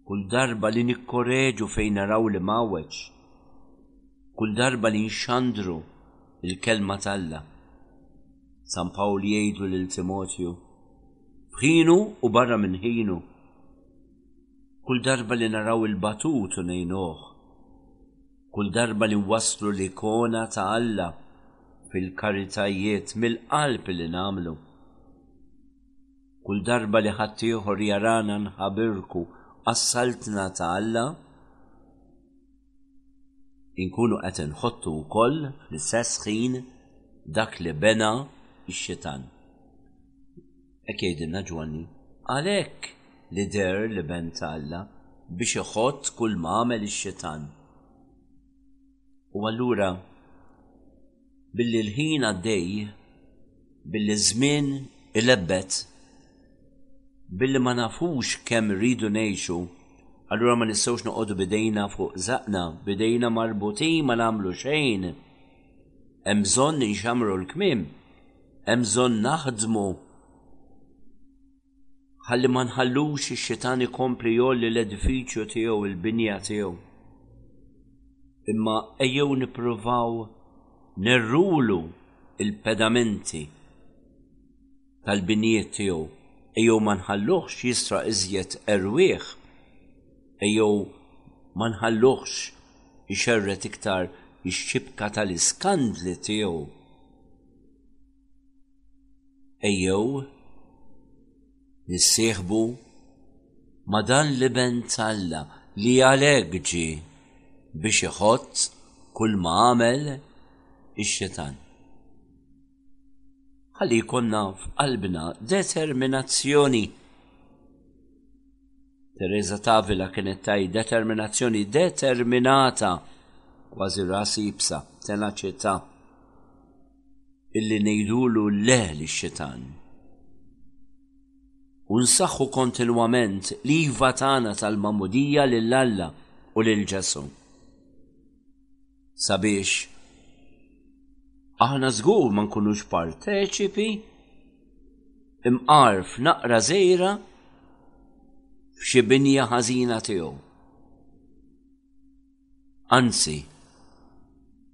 kull darba li nikkoreġu fejn naraw li m'haweġ, kull darba li nxandru l-Kelma t'Alla. San Pawl jgħidlu lil Timotju, f'ħinu u barra minn ħinu. Kull darba li naraw il-batut u ngħinuh, kull darba li nwasslu l-ikona ta' Alla fil-karitajiet mill-qalb li nagħmlu. Kull darba li ħaddieħor jarana nħabirku għas-Saltna ta' Alla, inkunu qed inħottu wkoll fl-istess ħin dak li bena x-xitan. Hekk jgħidilna Ġwanni. Għalhekk li deher l-Iben ta' Alla biex iħott kull ma għamel ix-xitan. U allura billi l-ħin għaddej, billi ż-żmien ilebbet, billi ma nafux kemm rridu ngħixu, allura ma nistgħux noqogħdu bidejna fuq żaqna, bidejna marbutin ma nagħmlu xejn. Hemm bżonn inxamru l-kmiem, hemm bżonn naħdmu ħalli ma nħallux ix-xitan ikompli jolli l-edifiċju tiegħu il-binja tiegħu. Imma ejjew nippruvaw nerrulu il-pedamenti tal-binjiet tiegħu, ejjew ma nħalluhx jisra iżjed erwieħ, ejjew ma nħalluhx ixerret iktar ix-xibka tal-iskandli tiegħu. Ejjew nissieħbu ma' dan l-iben t'Alla li għalhekk ġie biex iħott kull ma għamel ix-xitan. Ħalli jkollna f'qalbna determinazzjoni. Teresa Tavila kienet taj determinazzjoni determinata kważi rasi ibsa, tenaċità. illi ngħidulu le lix-xitan u nsaħħu kontinwament l-iva tagħna tal-magħmudija lil Alla u lil Ġesù. Sabiex aħna żgur ma nkunux parteċipi imqar f'naqra żejra f'xi binja ħażina tiegħu. Anzi,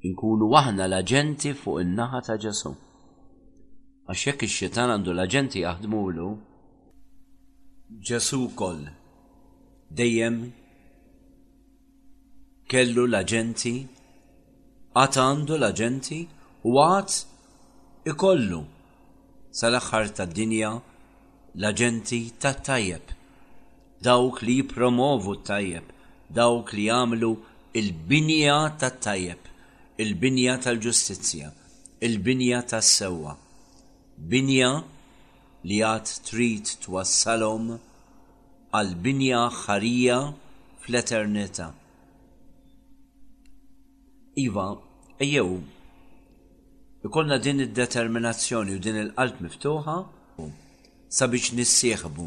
inkunu aħna l-aġenti fuq in-naħa ta' Ġesù. Għax jekk ix-xitan għandu l-aġenti jaħdmulu, Ġesù wkoll dejjem kellu l-aġenti, għad għandu l-aġenti u għad ikollu sal-aħħar tad-dinja l-aġenti tat-tajjeb dawk li jippromovu t-tajjeb, dawk li jagħmlu l-binja tat-tajjeb, il-binja tal-ġustizzja, il-binja tas-sewwa, binja li għad trid twassalhom għall-binja aħħarija fl-eternità. Iva, ejjew ikollna din id-determinazzjoni u din il-qalb miftuħa sabiex nissieħbu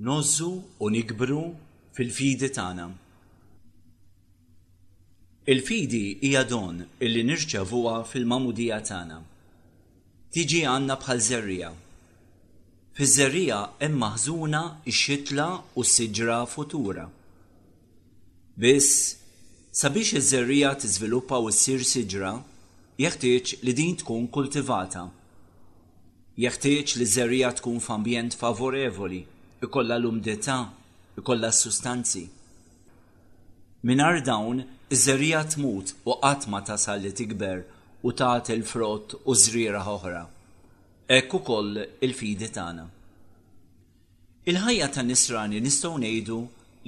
Ngħożżu u nikbru fil-fidi tagħna. Il-fidi hija don illi nirċevuha fil-magħmudija tagħna. Tiġi għandna bħal żerriegħa. Fiż-żerriegħa hemm maħżuna x-xitla u s-siġra futura. Biss, sabiex iż-żerriegħa tiżviluppa u ssir siġra, jeħtieġ li din tkun kultivata. Jeħtieġ li ż-żerriegħa tkun f'ambjent favorevoli, ikollha l-umdità, ikollha s-sustanzi. Mingħajr dawn, iż-żerriegħa tmut u qatt ma tasal li tikber u tagħti l-frott u ż-żrieragħ oħra. Hekk ukoll il-fidi tagħna. Il-ħajja tan-nisrani nistgħu ngħidu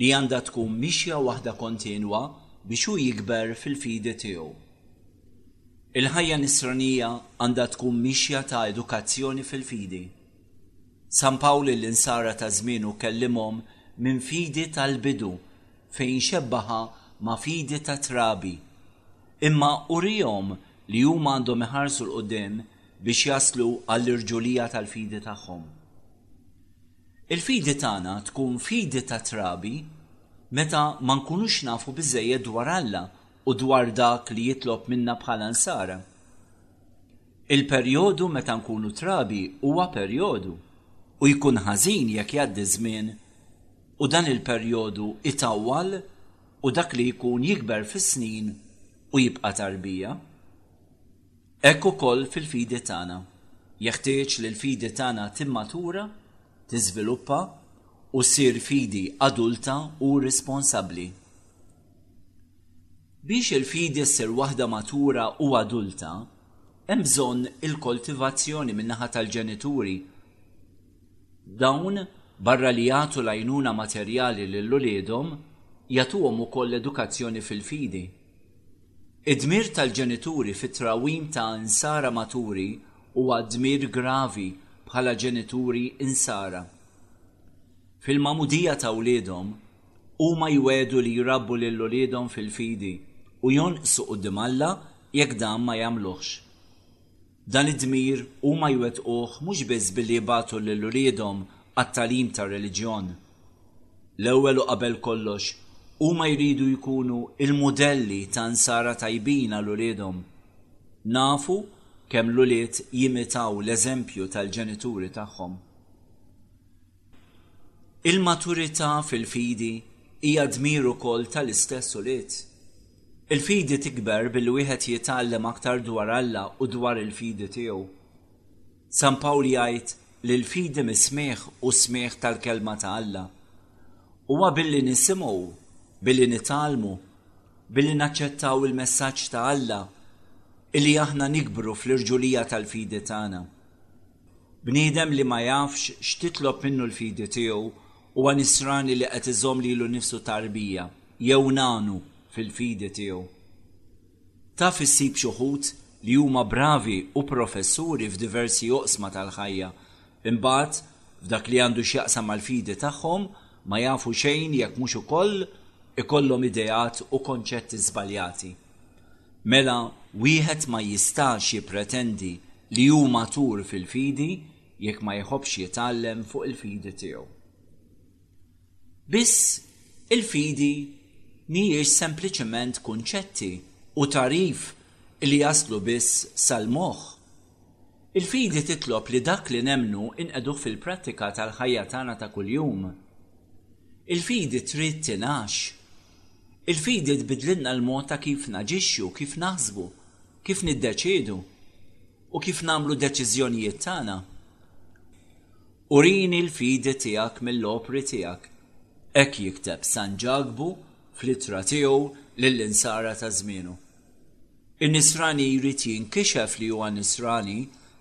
li għandha tkun mixja waħda kontinwa biex hu jikber fil-fidi tiegħu. Il-ħajja nisranija għandha tkun mixja ta' edukazzjoni fil-fidi. San Pawl lill-insara ta' żmienu kellimhom minn fidi tal-bidu fejn xebbaha ma' fidi tat-trabi, imma uriehom li huma għandhom iħarsu 'l quddiem biex jaslu għall-irġulija tal-fidi tagħhom. Il-fidi tagħna tkun fidi ta' trabi meta ma nkunux nafu biżżejjed dwar Alla u dwar dak li jitlob minna bħala Nsara. Il-perjodu meta nkunu trabi huwa perjodu u jkun ħażin jekk jgħaddi ż-żmien u dan il-perjodu itawwal u dak li jkun jikber fis-snin u jibqa' tarbija. Hekk ukoll fil-fidi tagħna. Jeħtieġ li l-fidi tagħna timmatura, tiżviluppa, u ssir fidi adulta u responsabbli. Biex il-fidi ssir waħda matura u adulta, hemm bżonn il-koltivazzjoni min-naħa tal-ġenituri. Dawn, barra li jagħtu l-għajnuna materjali lil uliedhom, jagħtuhom ukoll edukazzjoni fil-fidi. Id-dmir tal-ġenituri fit-trawwim ta' Insara maturi huwa dmir gravi bħala ġenituri Insara. Fil-magħmudija ta' wliedhom, huma jwiegħdu li jrabbu lil uliedhom fil-fidi u jonqsu quddiem Alla jekk dan ma jagħmluhx. Dan id-dmir huma jwettquh mhux biss billi jibagħtu lil uliedhom għat-tagħlim tar-reliġjon. L-ewwel u qabel kollox, huma jridu jkunu l-mudelli ta' nsara tajbin għal uliedhom. Nafu kemm l-ulied jimitaw l-eżempju tal-ġenituri tagħhom. Il-maturità fil-fidi hija dmir ukoll tal-istess ulied. Il-fidi tikber billi wieħed jitgħallem aktar dwar Alla u dwar il-fidi tiegħu. San Pawl jgħid li l-fidi mis-smigħ u s-smigħ tal-Kelma ta' Alla. Huwa billi nisimgħu, billi nitgħallmu, billi naċċettaw il-messaġġ ta' Alla illi aħna nikbru fl-irġulija tal-fidi tagħna. Bniedem li ma jafx x'titlob minnu l-fidi tiegħu huwa nisrani li qed iżomm lilu nnifsu tarbija, jew nanu, fil-fidi tiegħu. Taf issib xi wħud li huma bravi u professuri f'diversi oqsma tal-ħajja, imbagħad, f'dak li għandu x'jaqsam mal-fidi tagħhom, ma jafu xejn jekk mhux ukoll ikollhom ideat u konċetti żbaljati. Mela wieħed ma jistax jippretendi li hu matur fil-fidi jekk ma jħobbx jitgħallem fuq il-fidi tiegħu. Biss, il-fidi mhijiex sempliċement kunċetti u tagħrif li jaslu biss sal-moħħ. Il-fidi titlob li dak li nemmnu inqegħduh fil-prattika tal-ħajja tagħna ta' kuljum. Il-fidi trid tingħax Il-fidi tbiddlilna l-mod ta' kif naġixxu, kif naħsbu, kif niddeċiedu, u kif nagħmlu d-deċiżjonijiet tagħna. Urini l-fidi tiegħek mill-opri tiegħek, hekk jikteb San Ġakbu fl-ittra tiegħu lill-insara ta' żmienu. In-nisrani jrid jinkixef li huwa nisrani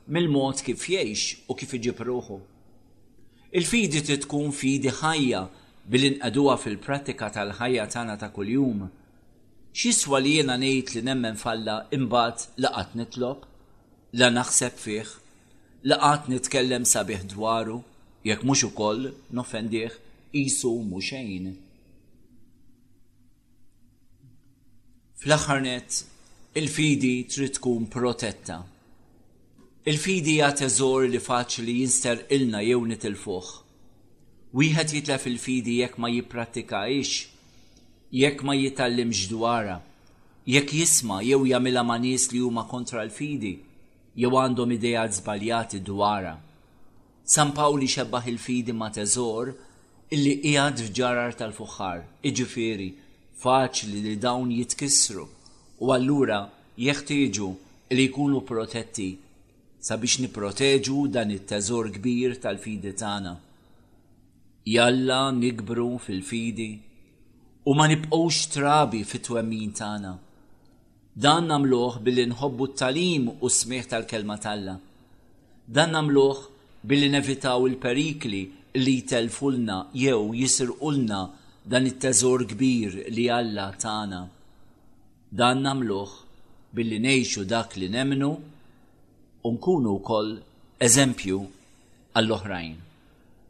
mill-mod kif jgħix u kif iġib ruħu. Il-fidi trid tkun fidi ħajja billi nqegħduha fil-prattika tal-ħajja tagħna ta' kuljum. X'jiswa li jiena ngħid li nemmen f'Alla imbagħad la qatt nitlob, la naħseb fih, la qatt nitkellem sabiħ dwaru, jekk mhux ukoll noffendih qisu hu xejn? Fl-aħħar nett, il-fidi trid tkun protetta. Il-fidi hija teżor li faċli jinsterqilna jew nitilfuh. Wieħed jitlef il-fidi jekk ma jipprattikahiex, jekk ma jitgħallimx dwarha, jekk jisma' jew jagħmilha ma' nies li huma kontra l-fidi jew għandhom ideat żbaljati dwarha. San Pawl ixebbah il-fidi ma' teżor li qiegħed f'ġarar tal-fuħħar, jiġifieri faċli li dawn jitkissru u allura jeħtieġu li jkunu protetti sabiex nipproteġu dan it-teżor kbir tal-fidi tagħna. Jalla nikbru fil-fidi u ma nibqgħux trabi fit-twemmin tagħna. Dan nagħmluh billi nħobbu t-tagħlim u s-smigħ tal-Kelma t'Alla. Dan nagħmluh billi nevitaw il-perikli li jtellfulna jew jisirqulna dan it-teżor kbir li Alla tana. Dan nagħmluh billi ngħixu dak li nemmnu u nkunu wkoll eżempju għall-oħrajn.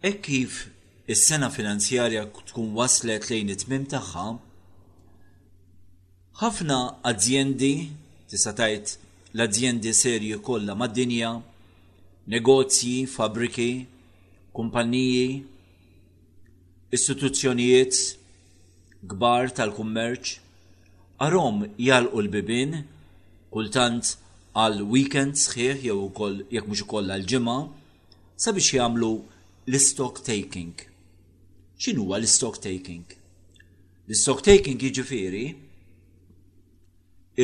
Hekk kif is-sena finanzjarja tkun waslet lejn it-tmiem tagħha, ħafna azjendi, tista' tgħid l-azjendi serji kollha mad-dinja, negozji, fabbriki, Kumpanniji, istituzzjonijiet kbar tal-kummerċ, arahom jagħlqu l-bibien, kultant għal weekend sħiħ jew ukoll jekk mhux ukoll għal ġimgħa, sabiex jagħmlu l-istock taking. X'inhuwa l-istock taking? L-istock taking jiġifieri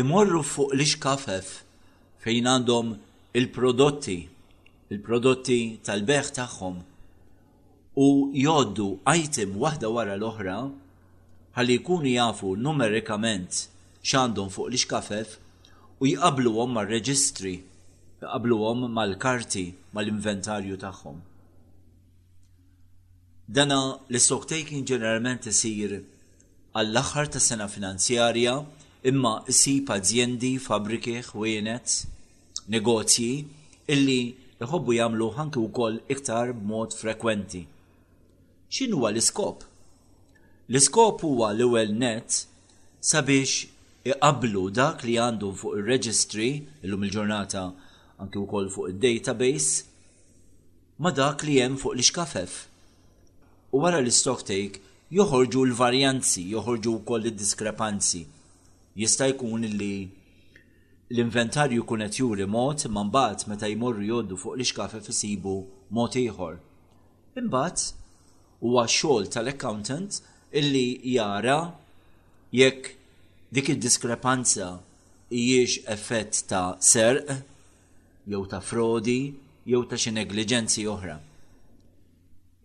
imorru fuq l-ixkafef fejn għandhom il-prodotti il-prodotti tal-bejgħ tagħhom u jgħoddu item waħda wara l-oħra ħalli jkunu jafu numerikament x'għandhom fuq l-ixkafef u jqabbluhom mar-reġistri, jqabbluhom mal-karti, mal-inventarju tagħhom. Dan l-istock taking ġeneralment isir għall-aħħar tas-sena finanzjarja imma isib azjendi, fabbriki, ħwienet negozji illi jħobbu jagħmluh anki wkoll iktar b'mod frekwenti. X'inhuwa l-iskop? L-iskop huwa l-ewwel nett sabiex iqabblu dak li għandhom fuq ir-reġistri illum il-ġurnata anki wkoll fuq id-database ma' dak li hemm fuq l-ixkafef. U wara l-istock take joħorġu l-varjanzi, joħorġu wkoll id-diskrepanzi. Jista' jkun li l-inventarju jkun qed juri mod imma mbagħad meta jmorru jgħoddu fuq l-ixkafef isibu mod ieħor. Imbagħad huwa x-xogħol tal-accountant illi jara jekk dik id-diskrepanza hijiex effett ta' serq jew ta' frodi jew ta' xi negliġenzi oħra.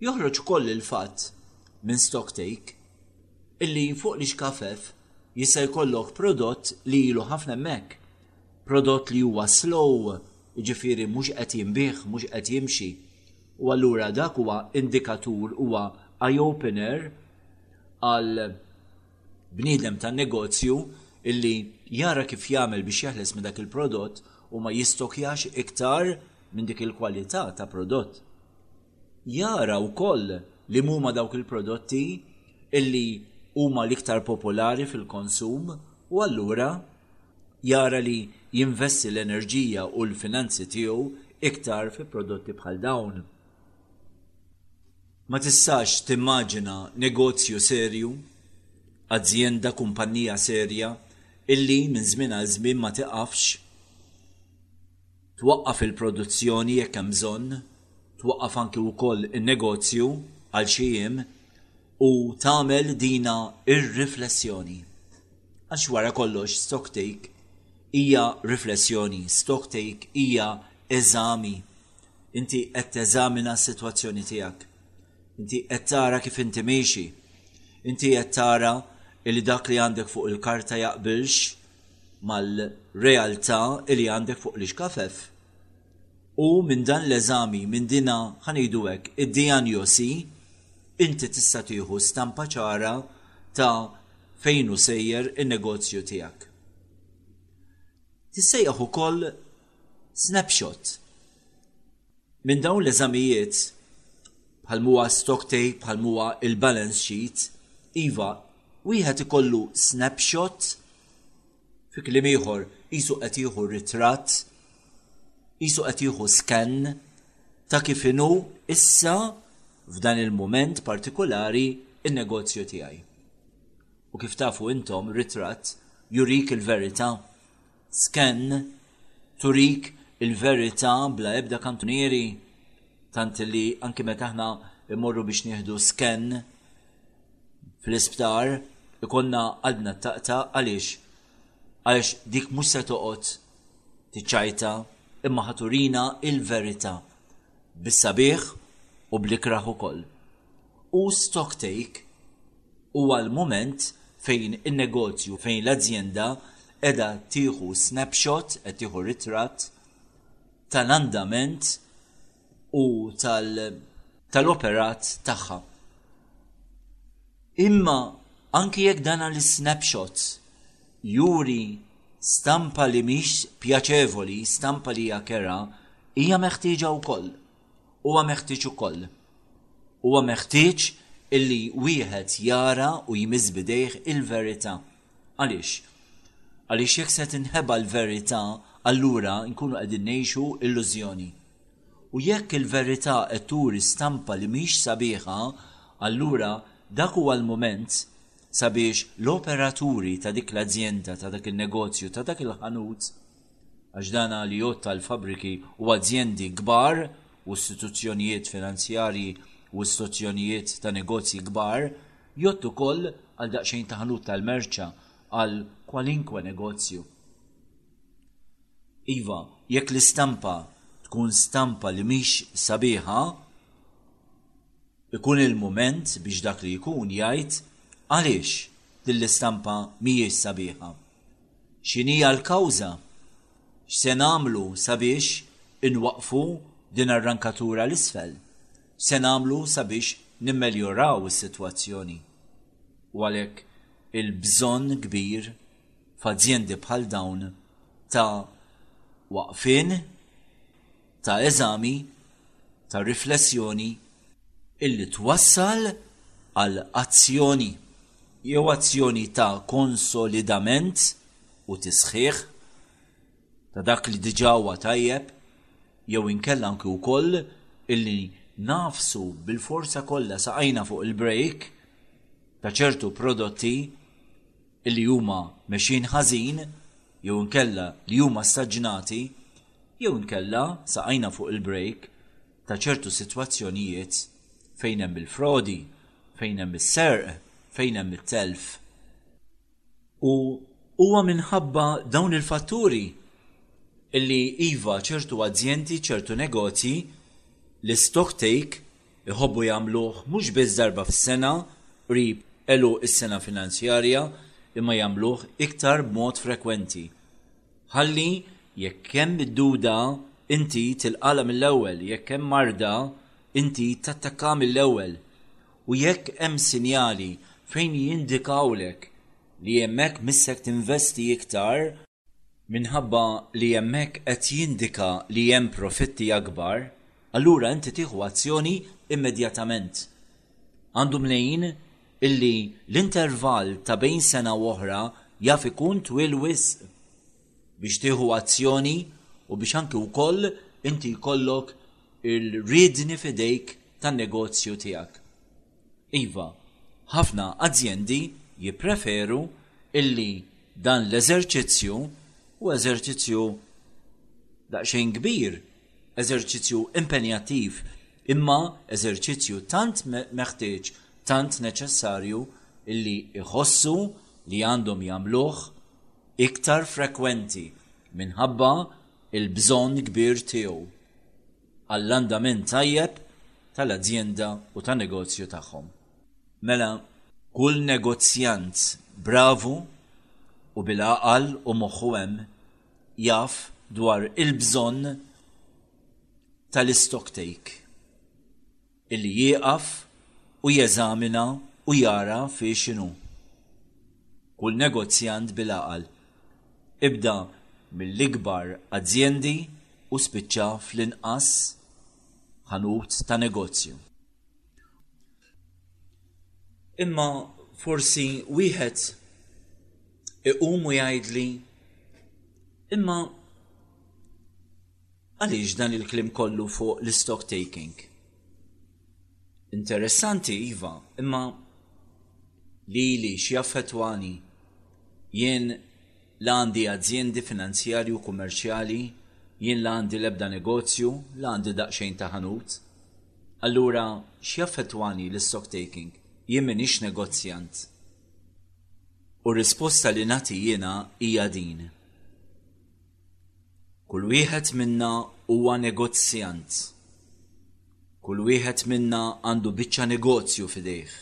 Joħroġ ukoll il-fatt minn Stocktake illi fuq l-ixkafef jista' jkollok prodott li ilu ħafna hemmhekk, prodott li huwa slow, jiġifieri mhux qed jinbiegħ, mhux qed jimxi, u allura dak huwa indikatur, huwa eye opener għal bniedem tan-negozju illi jara kif jagħmel biex jeħles minn dak il-prodott u ma jistokjax iktar, minn dik il-kwalità ta' prodott. Jara wkoll li mhuma dawk il-prodotti illi huma l-iktar popolari fil-konsum u allura jara li jinvesti l-enerġija u l-finanzi tiegħu iktar fi prodotti bħal dawn. Ma tistax timmaġina negozju serju, azjenda, kumpannija serja illi minn żmien għal żmien ma tiqafx, twaqqaf il-produzzjoni jekk hemm bżonn, twaqqaf anki wkoll in-negozju għal xi jiem u tagħmel dina r-riflessjoni. Għax wara kollox stocktake hija riflessjoni, stocktake hija eżami. Inti qed teżamina s-sitwazzjoni tiegħek. Inti qed tara kif inti miexi. Inti qed tara li dak li għandek fuq il-karta jaqbilx mal-realtà li għandek fuq l-ixkafef u minn dan l-eżami, minn din, ħa ngħidu hekk, id-dijanjosi, inti tista' tieħu stampa ċara ta' fejn hu sejjer in-negozju tiegħek. Tissejjaħ ukoll snapshot. Minn dawn l-eżamijiet, bħal m'huwa stock take, bħal m'huwa il-balance sheet, iva, wieħed ikollu snapshot, fi kliem ieħor, qisu qed jieħu ritratt, qisu qed jieħu scan ta' kif inhu issa f'dan il-mument partikolari n-negozju tiegħi. U kif tafu intom, ritratt jurik il-verità. Scan turik il-verità bla ebda kantunieri, tant li anki meta aħna immorru biex nieħdu scan fl-isptar, ikonna qalbna t-taqta għaliex? Għaliex dik mhux se toqgħod tiċċajta imma ħaturina il-verità. Bis-sabiħ u bl-ikrah ukoll. U stock take huwa l-mument fejn in-negozju, fejn l-azjenda qiegħda tieħu snapshot, qed tieħu ritratt tal-andament u tal-operat tagħha. Imma anki jekk dan l-snapshot juri stampa li mhix pjaċevoli, stampa li hija kerha, hija meħtieġa wkoll. Huwa meħtieġ ukoll. Huwa meħtieġ illi wieħed jara u jmiss b'idejh il-verità. Għaliex? Għaliex jekk se tinħeba l-verità, allura nkunu qegħdin ngħixu illużjoni. U jekk il-verità qed turi stampa li mhix sabiħa, allura dak huwa l-mument sabiex l-operaturi ta' dik l-azjenda, ta' dak in-negozju, ta' dak il-ħanut, għax dan għal jgħodd għal fabbriki u azjendi kbar u istituzzjonijiet finanzjarji u istozzjonijiet ta' negozji kbar, jgħodd ukoll għal daqsxejn ta' ħanut tal-merċa, għal kwalinkwe negozju. Iva, jekk l-istampa tkun stampa li mhix sabiħa, Ikun il-mument biex dak li jkun jgħid għaliex din l-istampa mhijiex sabiħa. X'inhija l-kawża? X'se nagħmlu sabiex inwaqqfu din arrankatura 'l isfel? X'se nagħmlu sabiex nimmeljoraw is-sitwazzjoni? U għalhekk il-bżonn kbir f'azjendi bħal dawn ta' waqfien, ta' eżami, ta' riflessjoni illi twassal għal azzjoni jew azzjoni ta' konsolidament u tisħiħ ta' dak li diġà huwa tajjeb jew inkella anki wkoll illi nagħfsu bil-forza kollha saqajna fuq il-brejk ta' ċertu prodotti li huma mexjin ħażin jew inkella li huma staġnati jew inkella saqajna fuq il-break ta' ċertu sitwazzjonijiet fejn hemm il-frodi, fejn hemm is-serq, fejn hemm it-telf. U huwa minħabba dawn il-fatturi li iva ċertu azjendi, ċertu negozji, l-stock take Iħobbu jagħmluh mhux biss darba fis-sena qrib għeluq is-sena finanzjarja imma jagħmluh iktar b'mod frekwenti. Ħalli jekk hemm id-duda inti tilqagħlha mill-ewwel, jekk hemm marda inti tattakkaha mill-ewwel u jekk hemm sinjali fejn jindikawlek li hemmhekk missek tinvesti iktar, Minħabba li hemmhekk qed jindika li hemm profitti akbar, allura inti tieħu azzjoni immedjatament. Għandu mnejn illi l-intervall ta' bejn sena u oħra jaf ikun twil wisq biex tieħu azzjoni u biex anki wkoll inti jkollok il-riedni f'idejk tan-negozju tiegħek. Iva, ħafna azjendi jippreferu illi dan l-eżerċizzju, u eżerċizzju daqsxejn kbir, eżerċizzju impenjattiv, imma eżerċizzju tant meħtieġ, tant neċessarju illi jħossu li għandhom jagħmluh iktar frekwenti minħabba l-bżonn kbir tiegħu. għall-andament tajjeb tal-azjenda u tan-negozju tagħhom. Mela, kull negozjant bravu u bil-għaqal u moħħu hemm jaf dwar il-bżonn tal-istocktake. Illi jieqaf u jeżamina u jara fi x'inhu. Kull negozjant bil-għaqal. Ibda mill-ikbar azjendi u spiċċa fl-inqas ħanut ta' negozju. Imma forsi wieħed iqum u jgħidli, imma Għaliex dan il-kliem kollu fuq l-istock taking? Interessanti iva, imma lili x'jaffettwani? Jien la għandi azjendi finanzjarji u kummerċjali, jien la għandi l-ebda negozju, la għandi daqsxejn ta' ħanut. Allura x'jaffettwani l-istock taking? Jien m'iniex negozjant. U r-risposta li nagħti jiena hija din. Kull wieħed minna huwa negozjant. Kull wieħed minna għandu biċċa negozju f'idejh.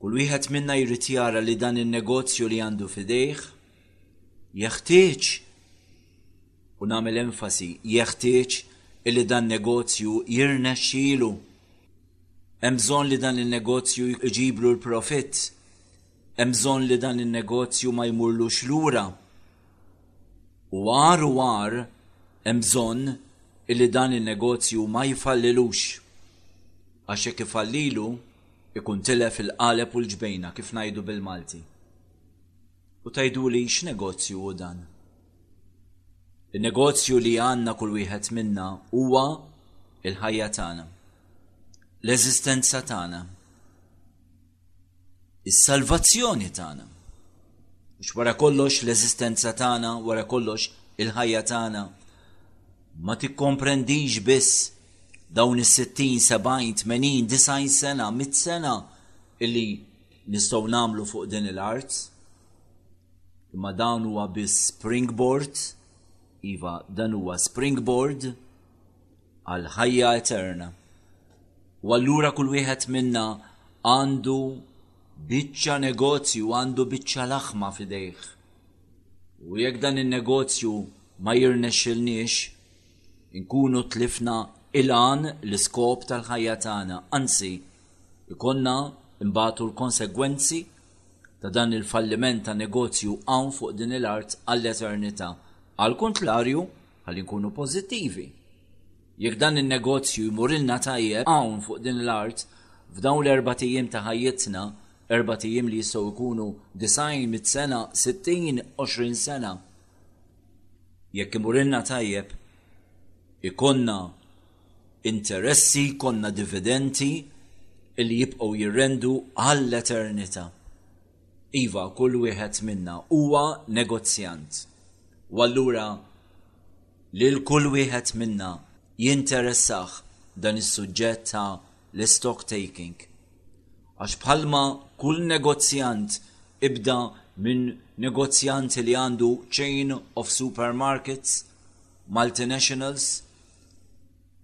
Kull wieħed minna jrid jara li dan in-negozju li għandu f'idejh jeħtieġ u nagħmel enfasi jeħtieġ illi dan negozju jirnexxilu. Hemm bżonn li dan in-negozju jġiblu l-profitt Hemm bżonn li dan in-negozju ma jmurlux lura. U agħar u agħar hemm bżonn illi dan in-negozju ma jfallilux. Għax jekk ifallilu, ikun tilef il-qaleb u l-ġbejna, kif ngħidu bil-Malti. U tgħiduli x'negozju hu dan? In-negozju li għandna kull wieħed minna huwa l-ħajja tagħna. L-eżistenza tagħna. is-salvazzjoni tagħna. Għax wara kollox l-eżistenza tagħna, wara kollox il-ħajja tagħna ma tikkomprendix biss dawn is-60, 70, 80, 90 sena, 100 sena illi nistgħu nagħmlu fuq din il-art. Imma dawn huwa biss springboard, iva dan huwa springboard għall-ħajja eterna. U allura kull wieħed minna għandu biċċa negozju, għandu biċċa laħma fidejh. U jekk dan in-negozju ma jirnexxilniex, inkunu tlifna il-għan l-iskop tal-ħajja tagħna, anzi, ikonna imbagħtu l-konsegwenzi ta' dan il-falliment ta' negozju hawn fuq din il-art għall-eternità. Għal kuntrarju, Ħalli nkunu pożittivi. Jekk dan in-negozju jmurilna tajjeb hawn fuq din l-art f'dawn l-erbat ijiem ta' ħajjitna, erbat ijiem li jistgħu jkunu disgħin, mitt sena, sittin, għoxrin sena. Jekk imurilna tajjeb, ikollna interessi, jkollna dividenti li jibqgħu jirrendu għall-eternità. Iva, kull wieħed minna huwa negozjant. U allura lil kull wieħed minna jinteressah dan is-suġġett ta' l-istock taking. Għax bħalma kull negozjant ibda minn negozjant li għandu chain of supermarkets, multinationals,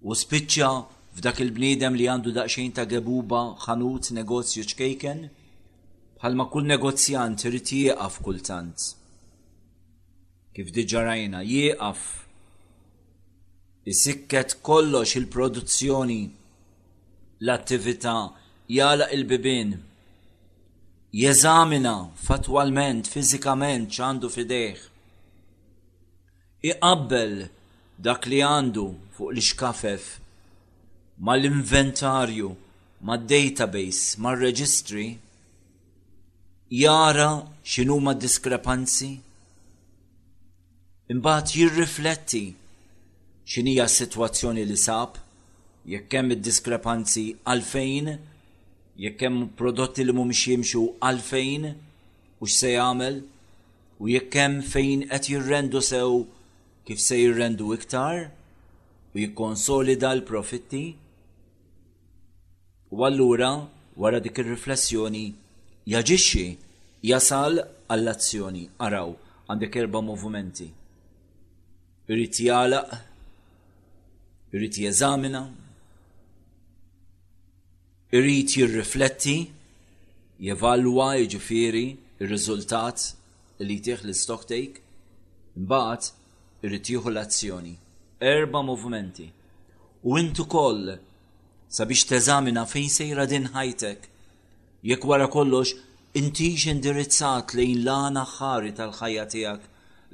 U spiċċa f'dak il-bniedem li għandu daqsxejn ta' gebuba ħanut negozju ċkejken, bħalma kull negozjant irid jieqaf kultant. Kif diġà rajna, jieqaf isikket kollox il-produzzjoni, l-attività, jagħlaq il-bibien, jeżamina fattwalment, fiżikament x'għandu f'idejh. Iqabbel dak li għandu fuq l-ixkafef mal-inventarju, mad-database, mar-reġistri, jara x'inhuma d-diskrepanzi, imbagħad jirrifletti x'inhija s-sitwazzjoni li sab, jekk hemm id-diskrepanzi għalfejn, jekk hemm prodotti li mhumiex jimxu għalfejn u x'se jagħmel U jekk hemm fejn qed jirrendu sew kif se jirrendu iktar u jikkonsolida l-profitti? U allura, wara dik ir-riflessjoni, jaġixxi, jasal għall-azzjoni. Araw, għandek erba' movimenti. Irid jagħlaq, irid jeżamina, Irid jirrifletti, jevalwa jiġifieri, r-riżultat li jtih l-stocktake, imbagħad irid jieħu l-azzjoni. Erba' movimenti. U int ukoll sabiex teżamina fejn sejra din ħajtek. Jekk wara kollox intix indirizzat lejn l-għan aħħari tal-ħajja tiegħek,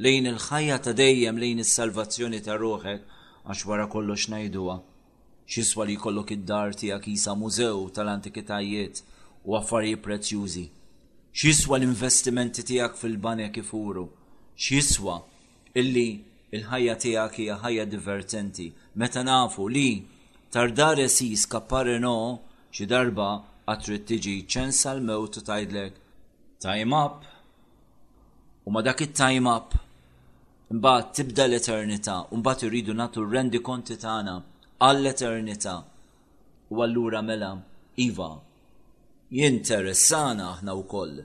lejn il-ħajja ta' dejjem, lejn is-salvazzjoni ta' ruħek, għax wara kollox ngħiduha, X'jiswa li jkollok id-dar tiegħek qisha mużew tal-antikitajiet u affarjiet prezzjużi? X'jiswa l-investimenti tiegħek fil-banek ifuru? X'jiswa illi l-ħajja tiegħek hija ħajja divertenti meta nafu li Tardare si scappare no xi darba għad trid tiġi ċensa l-mewt u tgħidlek time up u ma' dak it-time up Imbagħad tibda l-eternità u mbagħad irridu nagħtu r-rendikonti tagħna għall-eternità. U allura mela, iva, jinteressana aħna wkoll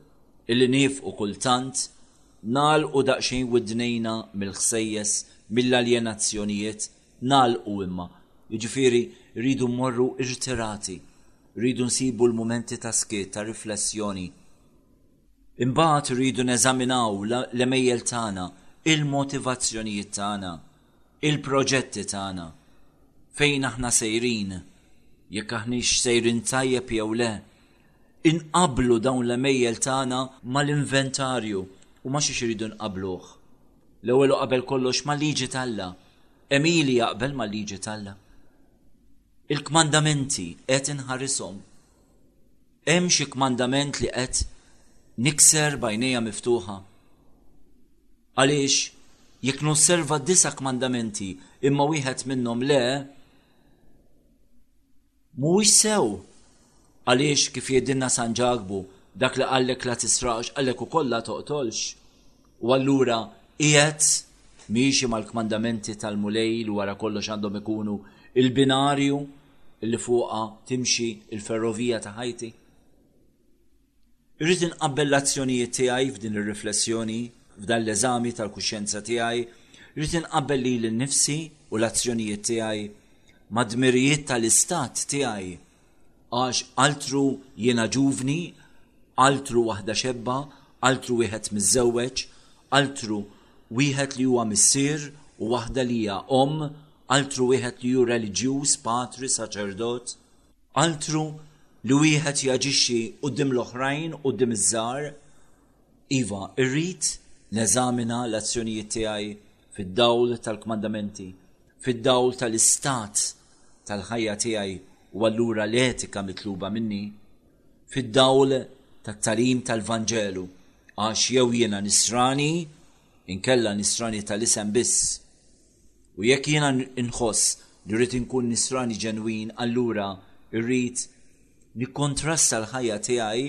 illi niefqu kultant, nagħlqu daqsxejn widnejna mill-ħsejjes, mill-aljenazzjonijiet, nagħlqu imma. Jiġifieri rridu mmorru irtirati, rridu nsibu l-mumenti ta' skiet, ta' riflessjoni. Imbagħad irridu neżaminaw l-għemejjel tagħna, il-motivazzjonijiet tagħna, il-proġetti tagħna, fejn aħna sejrin, jekk aħniex sejrin tajjeb jew le. Inqabblu dawn l-għemejjel tagħna mal-inventarju u ma' xiex irridu nqabbluh? L-ewwel u qabel kollox mal-liġi t'Alla. Hemm ili jaqbel mal-liġi t'Alla? Il-kmandamenti qed inħarishom? Hemm xi kmandament li qed nikser b'għajnejja miftuħa? Għaliex jekk nosserva d-disa' kmandamenti imma wieħed minnhom le, mhuwiex sew? Għaliex, kif jgħidilna San Ġakbu, dak li qallek la tisraqx qallek ukoll la toqtolx. U allura qiegħed miexi mal-kmandamenti tal-Mulej li wara kollox għandhom ikunu l-binarju li fuqha timxi l-ferrovija ta' ħajti? Irrid inqabbel l-azzjonijiet tiegħi f'din ir-riflessjoni, f'dan l-eżami tal-kuxjenza tiegħi, irrid inqabbel lili nnifsi u l-azzjonijiet tiegħi mad-dmirijiet tal-istat tiegħi Għax altru jiena ġuvni, altru waħda xebba, altru wieħed miżżewweġ, altru wieħed li huwa missier u waħda li hija omm, altru wieħed li hu reliġjuż, patri, saċerdot, altru li wieħed jaġixxi quddiem l-oħrajn, quddiem iż-żgħar, Iva, irrid neżamina l-azzjonijiet tiegħi fid-dawl tal-kmandamenti, fid-dawl tal-istat tal-ħajja tiegħi u allura l-etika mitluba minni, fid-dawl tat-tagħlim tal-Vanġelu, għax jew jiena Nisrani, inkella Nisrani tal-isem biss. U jekk jiena nħoss li rrid inkun Nisrani ġenwin, allura rrid nikkontrasta l-ħajja tiegħi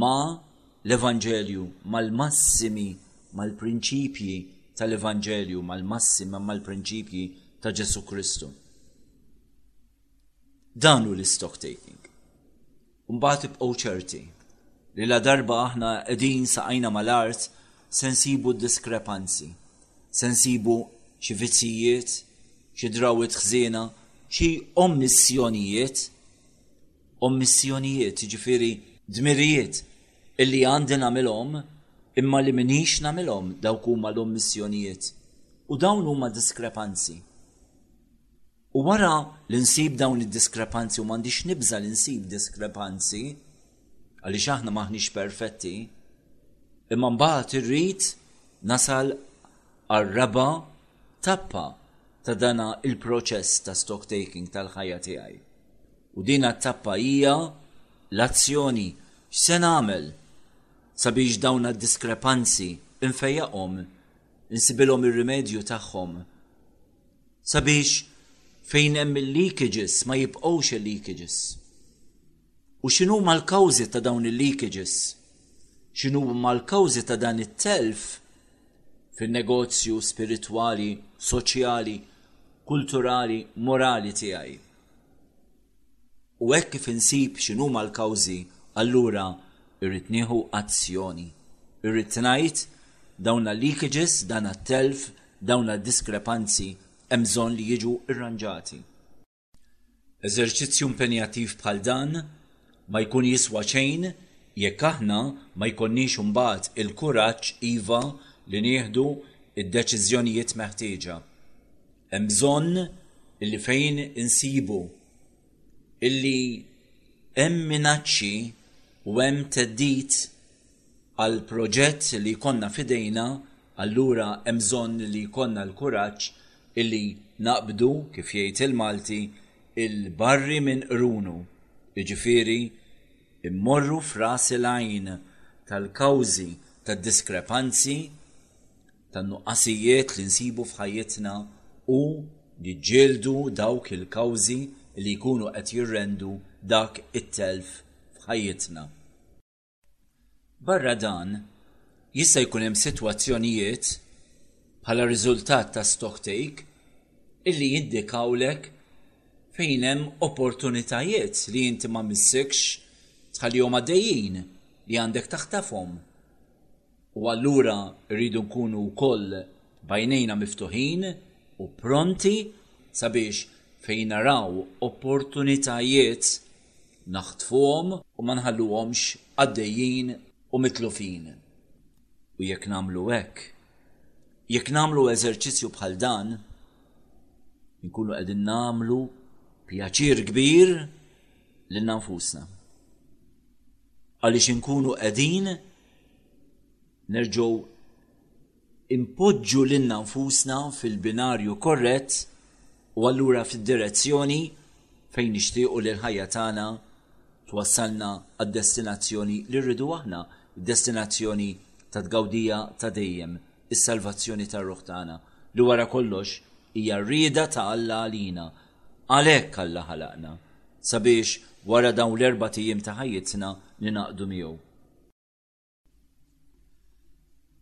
ma' l-Evanġelju, mal-massimi, mal-prinċipji tal-Evanġelju, mal-massima, mal-prinċipji ta' Ġesù Kristu. Dan hu l-stock taking. Mbagħad ibqgħu ċerti li la darba aħna qegħdin saqajna mal-art se nsibu diskrepanzi, se nsibu xi vizzijiet, xi drawit ħżiena, xi omissjonijiet u missjonijiet, jiġifieri dmirijiet illi għandi nagħmilhom imma li minix nagħmilhom dawk huma l-ommissjonijiet. U dawn huma diskrepanzi. U wara li nsib dawn id-diskrepanzi u m'għandix nibża li nsib diskrepanzi għaliex aħna maħniex perfetti, imma mbagħad irrid nasal għar-raba tappa ta' dana il-proċess ta' stock taking tal-ħajja tiegħi. U din għat-tappa hija l-azzjoni. X'se nagħmel sabiex dawn għad-diskrepanzi infejjaqhom, insibilhom ir-rimedju tagħhom, sabiex fejn hemm il-leakages ma jibqgħux il-leakages? U x'inhuma l-kawżi ta' dawn il-leakages? X'inhuma l-kawżi ta' dan it-telf fin-negozju spiritwali, soċjali, kulturali, morali tiegħi? U hekk kif insib x'inhuma l-kawżi, allura irrid nieħu azzjoni. Irrid ngħid, dawna leakages, dana t-telf, dawna d-diskrepanzi hemm bżonn li jiġu rranġati. Eżerċizzju impenjattiv bħal dan ma jkun jiswa xejn jekk aħna ma jkollniex imbagħad il-kuraġġ iva li nieħdu d-deċiżjonijiet meħtieġa. Hemm bżonn illi fejn insibu illi hemm minaċċi u hemm theddid għal proġett li jkollna f'idejna, allura hemm bżonn li jkollna l-kuraġġ illi naqbdu, kif jgħid il-Malti, il-barri minn qrunu, jiġifieri mmorru f'ras il-għajn tal-kawżi tad-diskrepanzi, tan-nuqqasijiet li nsibu f'ħajjitna u jiġġieldu dawk il-kawżi li jkunu qed jirrendu dak it-telf f'ħajjitna. Barra dan, jista' jkun hemm sitwazzjonijiet, bħala riżultat ta' stocktake, illi jindikawlek fejn hemm opportunitajiet li inti ma missikx tħallihom għaddejjin, li għandek taħtafhom. U allura rridu nkunu wkoll b'għajnejna miftuħin u pronti sabiex fejn naraw opportunitajiet naħtfuhom u ma nħalluhomx għaddejjin u mitlufin. U jekk nagħmlu hekk, jekk nagħmlu eżerċizzju bħal dan, inkunu qegħdin nagħmlu pjaċir kbir lilna nfusna. Għaliex inkunu qegħdin Nerġgħu inpoġġu lilna nfusna fil-binarju korrett u allura fid-direzzjoni fejn nixtiequ li l-ħajja tagħna twassalna għad-destinazzjoni li rridu aħna, id-destinazzjoni tat-tgawdija ta' dejjem, is-salvazzjoni tar-ruħ tagħna, li wara kollox hija r-rieda ta' Alla għalina. Għalhekk Alla ħalaqna, sabiex wara dawn l-erbat ijiem ta' ħajjitna ningħaqdu miegħu.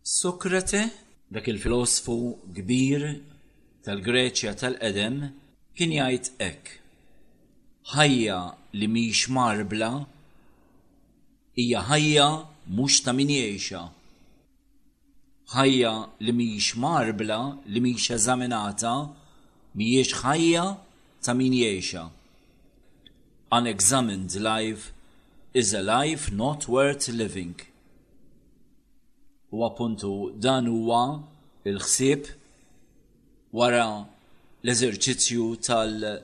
Sokrate, dak il-filosfu kbir tal-Greċja tal-qedem, kien jgħid hekk, Ħajja li mhix mgħarbla hija ħajja mhux ta' min jgħixha. Ħajja li mhix mgħarbla, li mhix eżaminata, mhijiex ħajja ta' min jgħixha. An examined life is a life not worth living. U appuntu dan huwa l-ħsieb wara l-eżerċizzju tal-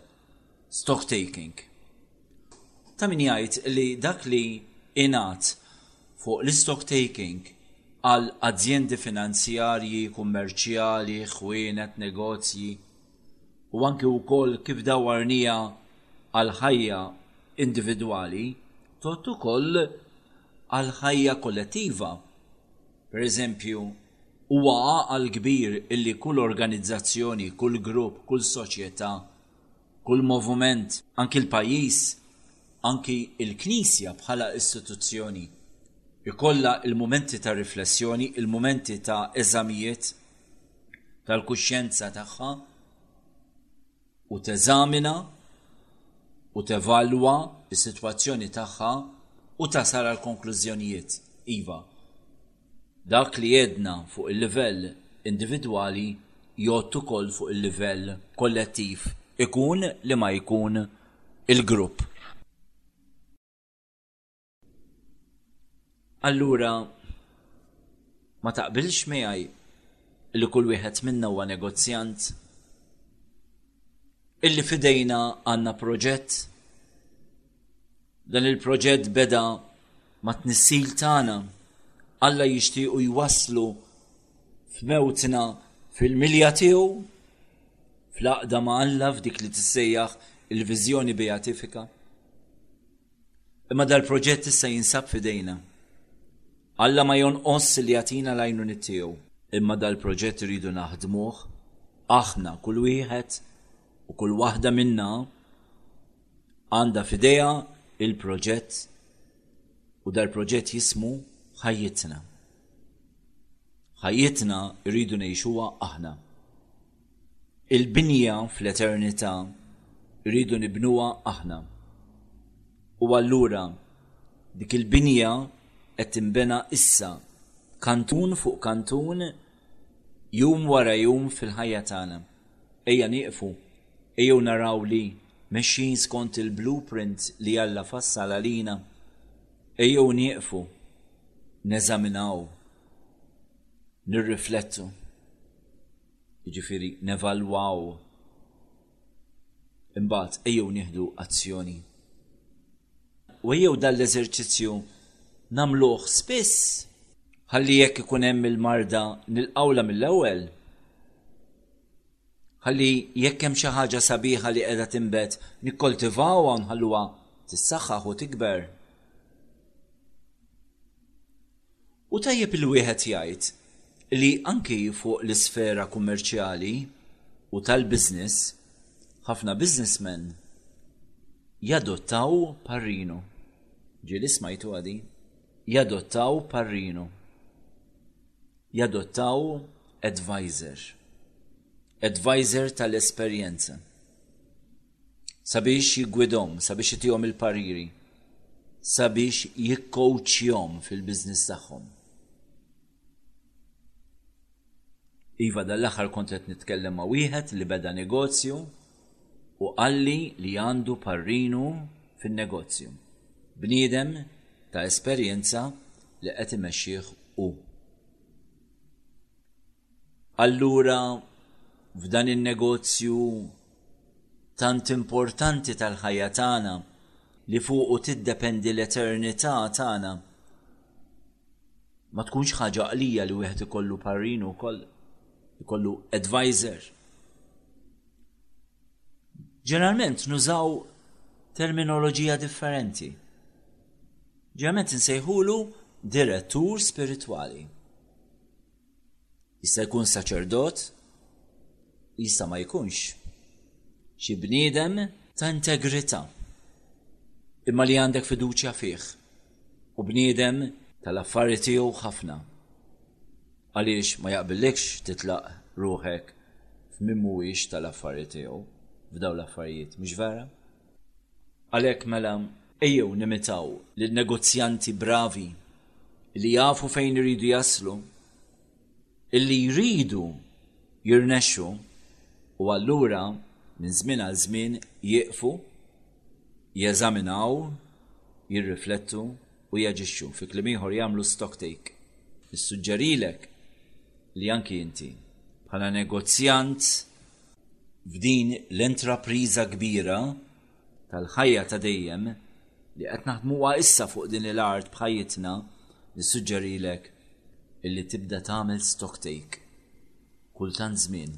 stocktaking. Ta' min jgħid li dak li ingħad fuq l-istocktaking għal azjendi finanzjarji, kummerċjali, ħwienet, negozji u anki wkoll kif dawwarniha għall-ħajja individwali tgħodd ukoll għall-ħajja kollettiva. Per eżempju, Huwa għaqal kbir illi kull organizzazzjoni, kull grupp, kull soċjetà, kull movument, anki l-pajjiż, anki l-Knisja bħala istituzzjoni, ikollha l-mumenti ta' riflessjoni, il-mumenti ta' eżamijiet tal-kuxjenza tagħha. u teżamina u tevalwa s-sitwazzjoni tagħha u tasal għal konklużjonijiet. Iva, dak li għedna fuq il-livell individwali jgħodd ukoll fuq il-livell kollettiv ikun li ma jkun il-grupp. Allura ma taqbilx miegħi li kull wieħed minna huwa negozjant illi fidejna għandna proġett dan il-proġett beda ma tnissil tagħna Alla jixtiequ jwaslu f'mewtna fil-milja tiegħu fl-aqda ma' Alla f'dik li tissejjaħ il-viżjoni beatifika. Imma dal-proġett issa jinsab f'idejna. Alla ma jonqosx li jagħtina l-għajnuniet tiegħu. Imma dal-proġett irridu naħdmuh aħna, kull wieħed u kull waħda minna għandha f'idejha l-proġett u dal-proġett jismu ħajjitna. Ħajjitna rridu ngħixuha aħna. Il-binja fl-eternità rridu nibnuha aħna. U allura dik il-binja qed tinbena issa, kantun fuq kantun, jum wara jum fil-ħajja tagħna. Ejja nieqfu, ejjew naraw li mexjin skont il-blueprint li Alla fassal għalina. Ejjew nieqfu, neżaminaw, nirriflettu. Jiġifieri nevalwaw imbagħad ejjew nieħdu azzjoni. U ejjew dan l-eżerċizzju nagħmluh spiss ħalli jekk ikun hemm il-marda nilqawla mill-ewwel. Ħalli jekk hemm xi ħaġa sabiħa li qiegħda tinbet nikkoltivawha u nħalluha tissaħħaħ u tikber. Hu tajjeb li wieħed jgħid li anki fuq l-isfera kummerċjali u tal-business, ħafna businessmen jadottaw Parrinu. Ġieli smajtuha din? Jadottaw Parrinu. Jadottaw advisor. Advisor tal-esperjenza. sabiex jiggwidhom, sabiex itihom il-pariri, sabiex jikkowċjhom fil-biżniss tagħhom. Iva dan l-aħħar kont qed nitkellem ma' wieħed li beda negozju u qalli li għandu parrinu fin-negozju. Bniedem ta' esperjenza li qed imexxih u. Allura f'dan in-negozju tant importanti tal-ħajja tagħna li fuqu tiddependi l-eternità tagħna, ma tkunx ħaġa qlija li wieħed ikollu parrin ukoll, ikollu advisor. Ġeneralment nużaw terminoloġija differenti. Ġeneralment insejħulu direttur spiritwali. Jista' jkun saċerdot u jista' ma jkunx xi bniedem ta' integrità imma li għandek fiduċja fih u bniedem tal-affari tiegħu ħafna. Għaliex ma jaqbillikx titlaq ruħek f'min mhuwiex tal-affari tiegħu f'dawn l-affarijiet, mhux vera? Għalhekk mela ejjew nimitaw lin-negozjanti bravi li jafu fejn iridu jaslu, illi jridu jirnexxu u allura minn żmien għal żmien jieqfu, jeżaminaw, jirriflettu u jaġixxu, fi kliem ieħor jagħmlu stocktake. Nissuġġerilek li anki inti, bħala negozjant, f'din l-intrapriża kbira tal-ħajja ta' dejjem li qed naħdmuha issa fuq din il-art b'ħajjitna, nissuġġerilek illi tibda tagħmel stocktake kull tant żmien.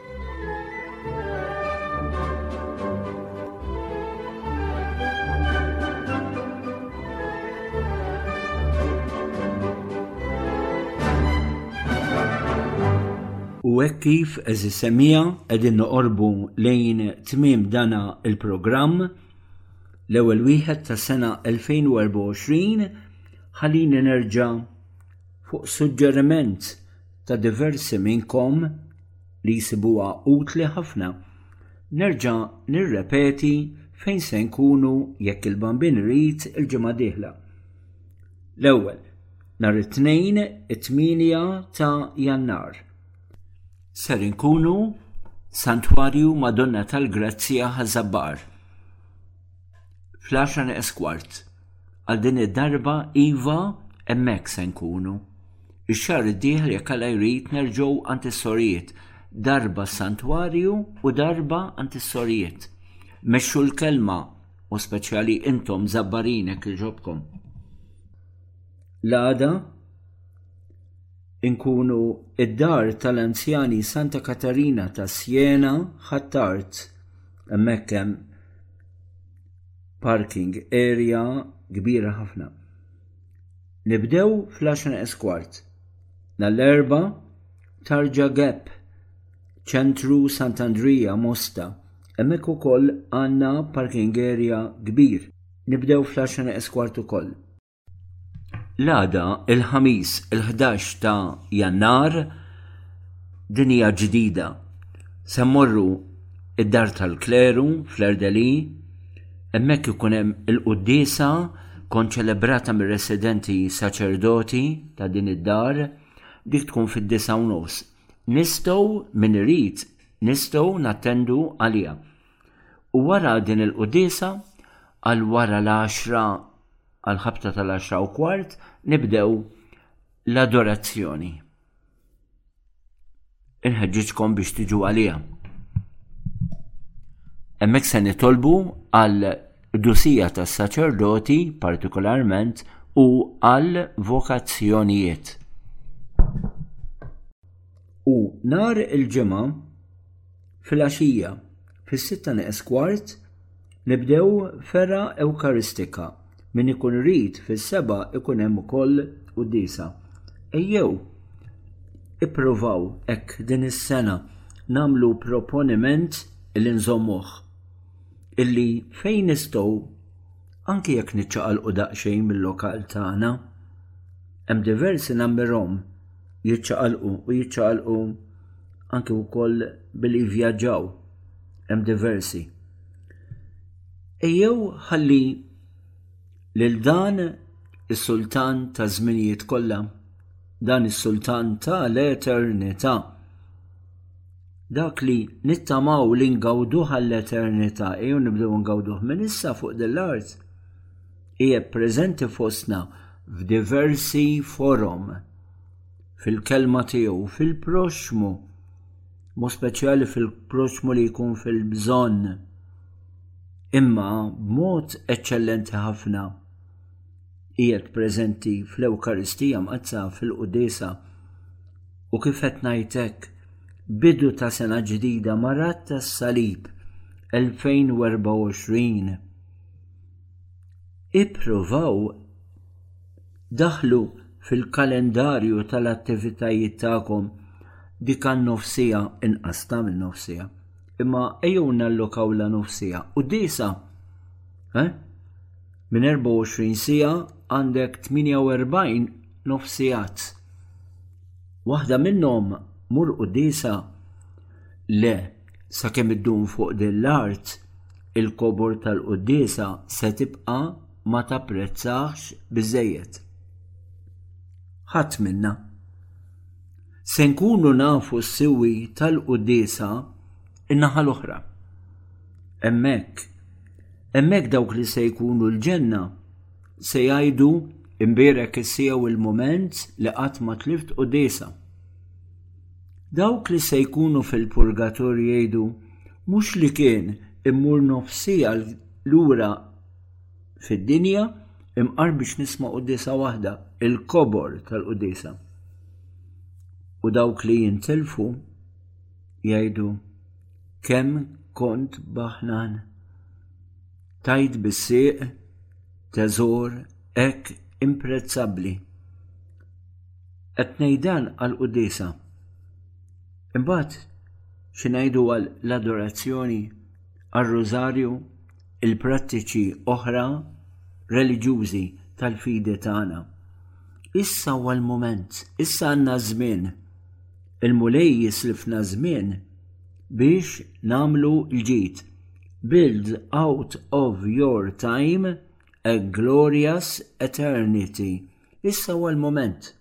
U hekk kif eżis semija qegħdin noqorbu lejn tmiem dana il-programm l-ewwel wieħed tas sena 2024 ħalini nerġa' fuq suġġeriment ta' diversi minnkom li jsibuha utli ħafna. Nerġa' nirrepeti fejn se nkunu jekk il-bambin irid il-ġimgħa dieħla. L-ewwel, nhar it-tnejn it-8 ta' Jannar. Ser inkunu Santwarju Madonna tal-Grazzja Ħażabbar fl-10 esquart. Għal din id-darba iva hemmhekk se nkunu. Ix-xahar id-dieħel jekk Alla jrid nerġgħu għand is-sorijiet. Darba s-santwarju u darba għand is-sorijiet. Mexxu l-kelma u speċjali intom żabbarin hekk iġobkom. L-għada inkunu id-dar tal-anzjani Santa Katarina ta' Siena ħattart. Hemmhekk hemm parking area kbira ħafna. Nibdew fl-10 eskwart. Nall-erba tarġa gap ċentru Sant'Andrija Mosta. Hemmhekk ukoll għandna parking area kbir. Nibdew fl-10 eskwart ukoll. L-għada il-ħamis il-11 ta' jannar dinija ġdida. Semmorru id-dar tal-kleru fl-Erdeli, emmek ikunem il-qoddisa kon ċelebrata mir residenti saċerdoti ta' din id-dar, dik tkun fid-disa u nofs. Nistow min irid, nistow nattendu għalija. U wara din il-quddiesa, għal wara l-għaxra, għal ħabta tal-għaxra u kwart, nibdew l-adorazzjoni. Inħeġġiġkom biex tiġu għalija. Hemmhekk se nitolbu għal dusija tas saċerdoti partikolarment u għal vokazzjonijiet. U nar il-ġimgħa Filgħaxija, fis-sitta neqes kwart, nibdew fergħa Ewkaristika. Min ikun irid fis-sebgħa ikun hemm ukoll quddiesa. Ejjew ippruvaw hekk din is-sena nagħmlu proponiment li nżommuh, illi fejn nistgħu, anki jekk niċċaqalqu daqsxejn mil-lokal tagħna, hemm diversi nagħmmirhom, jiċċaqalqu u jiċċaqalqu anke wkoll billi jivvjaġġaw hemm diversi. Ejjew ħalli lil dan is-sultan ta' żminijiet kollha, dan is-sultan ta' l-eternità. Dak li nittamaw li ngawduh għall-eternità, ejjew nibdew ngawduh minn issa fuq dell-art. qiegħed preżenti fostna f'diversi forom fil-kelma tiegħu fil-proxmu, mo speċjali fil-proxmu li jkun fil-bżonn. Imma b'mod eċċellenti ħafna qiegħed preżenti fl-Ewkaristija mqaddsa fil-Qudisa u kif qed ngħidlek bidu ta' sena ġdida marat tas-salib 2024. Ippruvaw daħħlu fil-kalendarju tal-attivitajiet tagħkom dik għan-nofsiegħa, inqas ta' minn nofsiegħa, imma ejjew nallokawlha nofsiegħa u disa', eh? Minn 24 siegħa għandek 48 nofsiegħat. Waħda minnhom mur u disa' le. Sakemm iddum fuq din l-art, il-kobor tal-quddiesa se tibqa' ma tapprezzahx biżżejjed. Ħadd minna. Se nkunu nafu s-siwi tal-quddiesa in-naħa l-oħra. Hemmhekk, hemmhekk dawk li se jkunu l-ġenna se jgħidu imbierek is-siegħa u l-mument li qatt ma tlift quddiesa. Dawk li se jkunu fil-purgatorju jgħidu, Mhux li kien immur nofsija lura fid-dinja imqar biex nisma' quddiesa waħda, il-kobor tal-quddiesa. U dawk li jintilfu jgħidu, Kemm kont baħnan! Tajt bis-sieq teżor hekk imprezzabbli. Qed ngħid dan għall-quddiesa. Imbagħad xi ngħidu għal l-adorazzjoni, għar-rużarju, il-prattiċi oħra reliġjużi tal-fidi tagħna. Issa huwa l-mument, issa għandna ż-żmien. Il-Mulej jislifna żmien biex nagħmlu l-ġid. Build out of your time a glorious eternity. Issa huwa l-mument.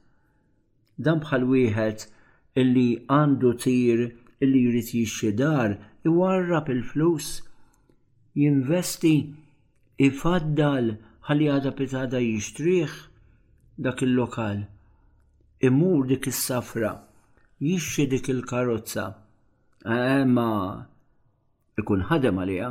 Dan bħal wieħed illi għandu tir illi jrid jixxi dar, iwarrab il-flus, jinvesti, ifaddal ħalli għada pitada jixtrih dak il-lokal. Imur dik is-safra, jixxi dik il-karozza. Eh, ma ikun ħadem għaliha.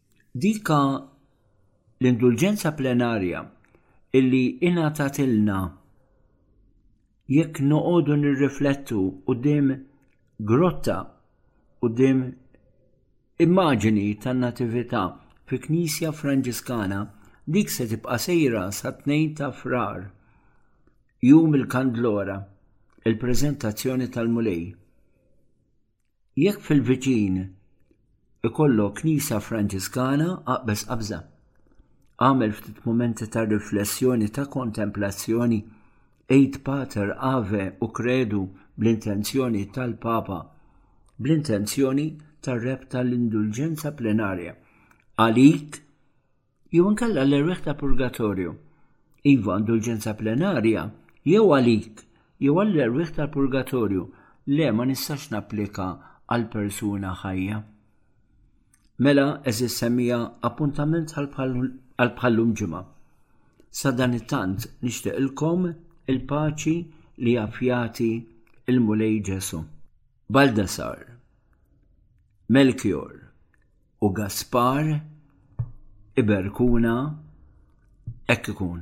Dika l-indulġenza plenarja illi ingħatatilna jekk noqogħdu nirriflettu quddiem grotta, quddiem immaġini tan-Natività fi knisja Franġiskana, dik se tibqa' sejra sat-Tnejn ta' Frar, Jum il-Kandlora, il-Preżentazzjoni tal-Mulej. Jekk fil-viċin ikollok knisja Franġiskana, aqbeż qabża. Agħmel ftit mumenti ta' riflessjoni, ta' kontemplazzjoni, għid Pater, Ave u Kredu bl-intenzjoni tal-Papa, bl-intenzjoni tar-Reb tal-Indulġenza Plenarja għalik, Jew inkella l-erwieħ ta' purgatorju. Iva, indulġenza plenarja, jew għalik, jew għall-erwieħ tal-purgatorju. Le, ma nistax napplika għal persuna ħajja. Mela, eżis semmija, appuntament għal bħallum ġimgħa. Sa dan it-tant nixtieqilkom il-paċi li jaf jagħti il-Mulej Ġesu. Baldassar, Melchior, u Gaspar iberkuna hekk ikun.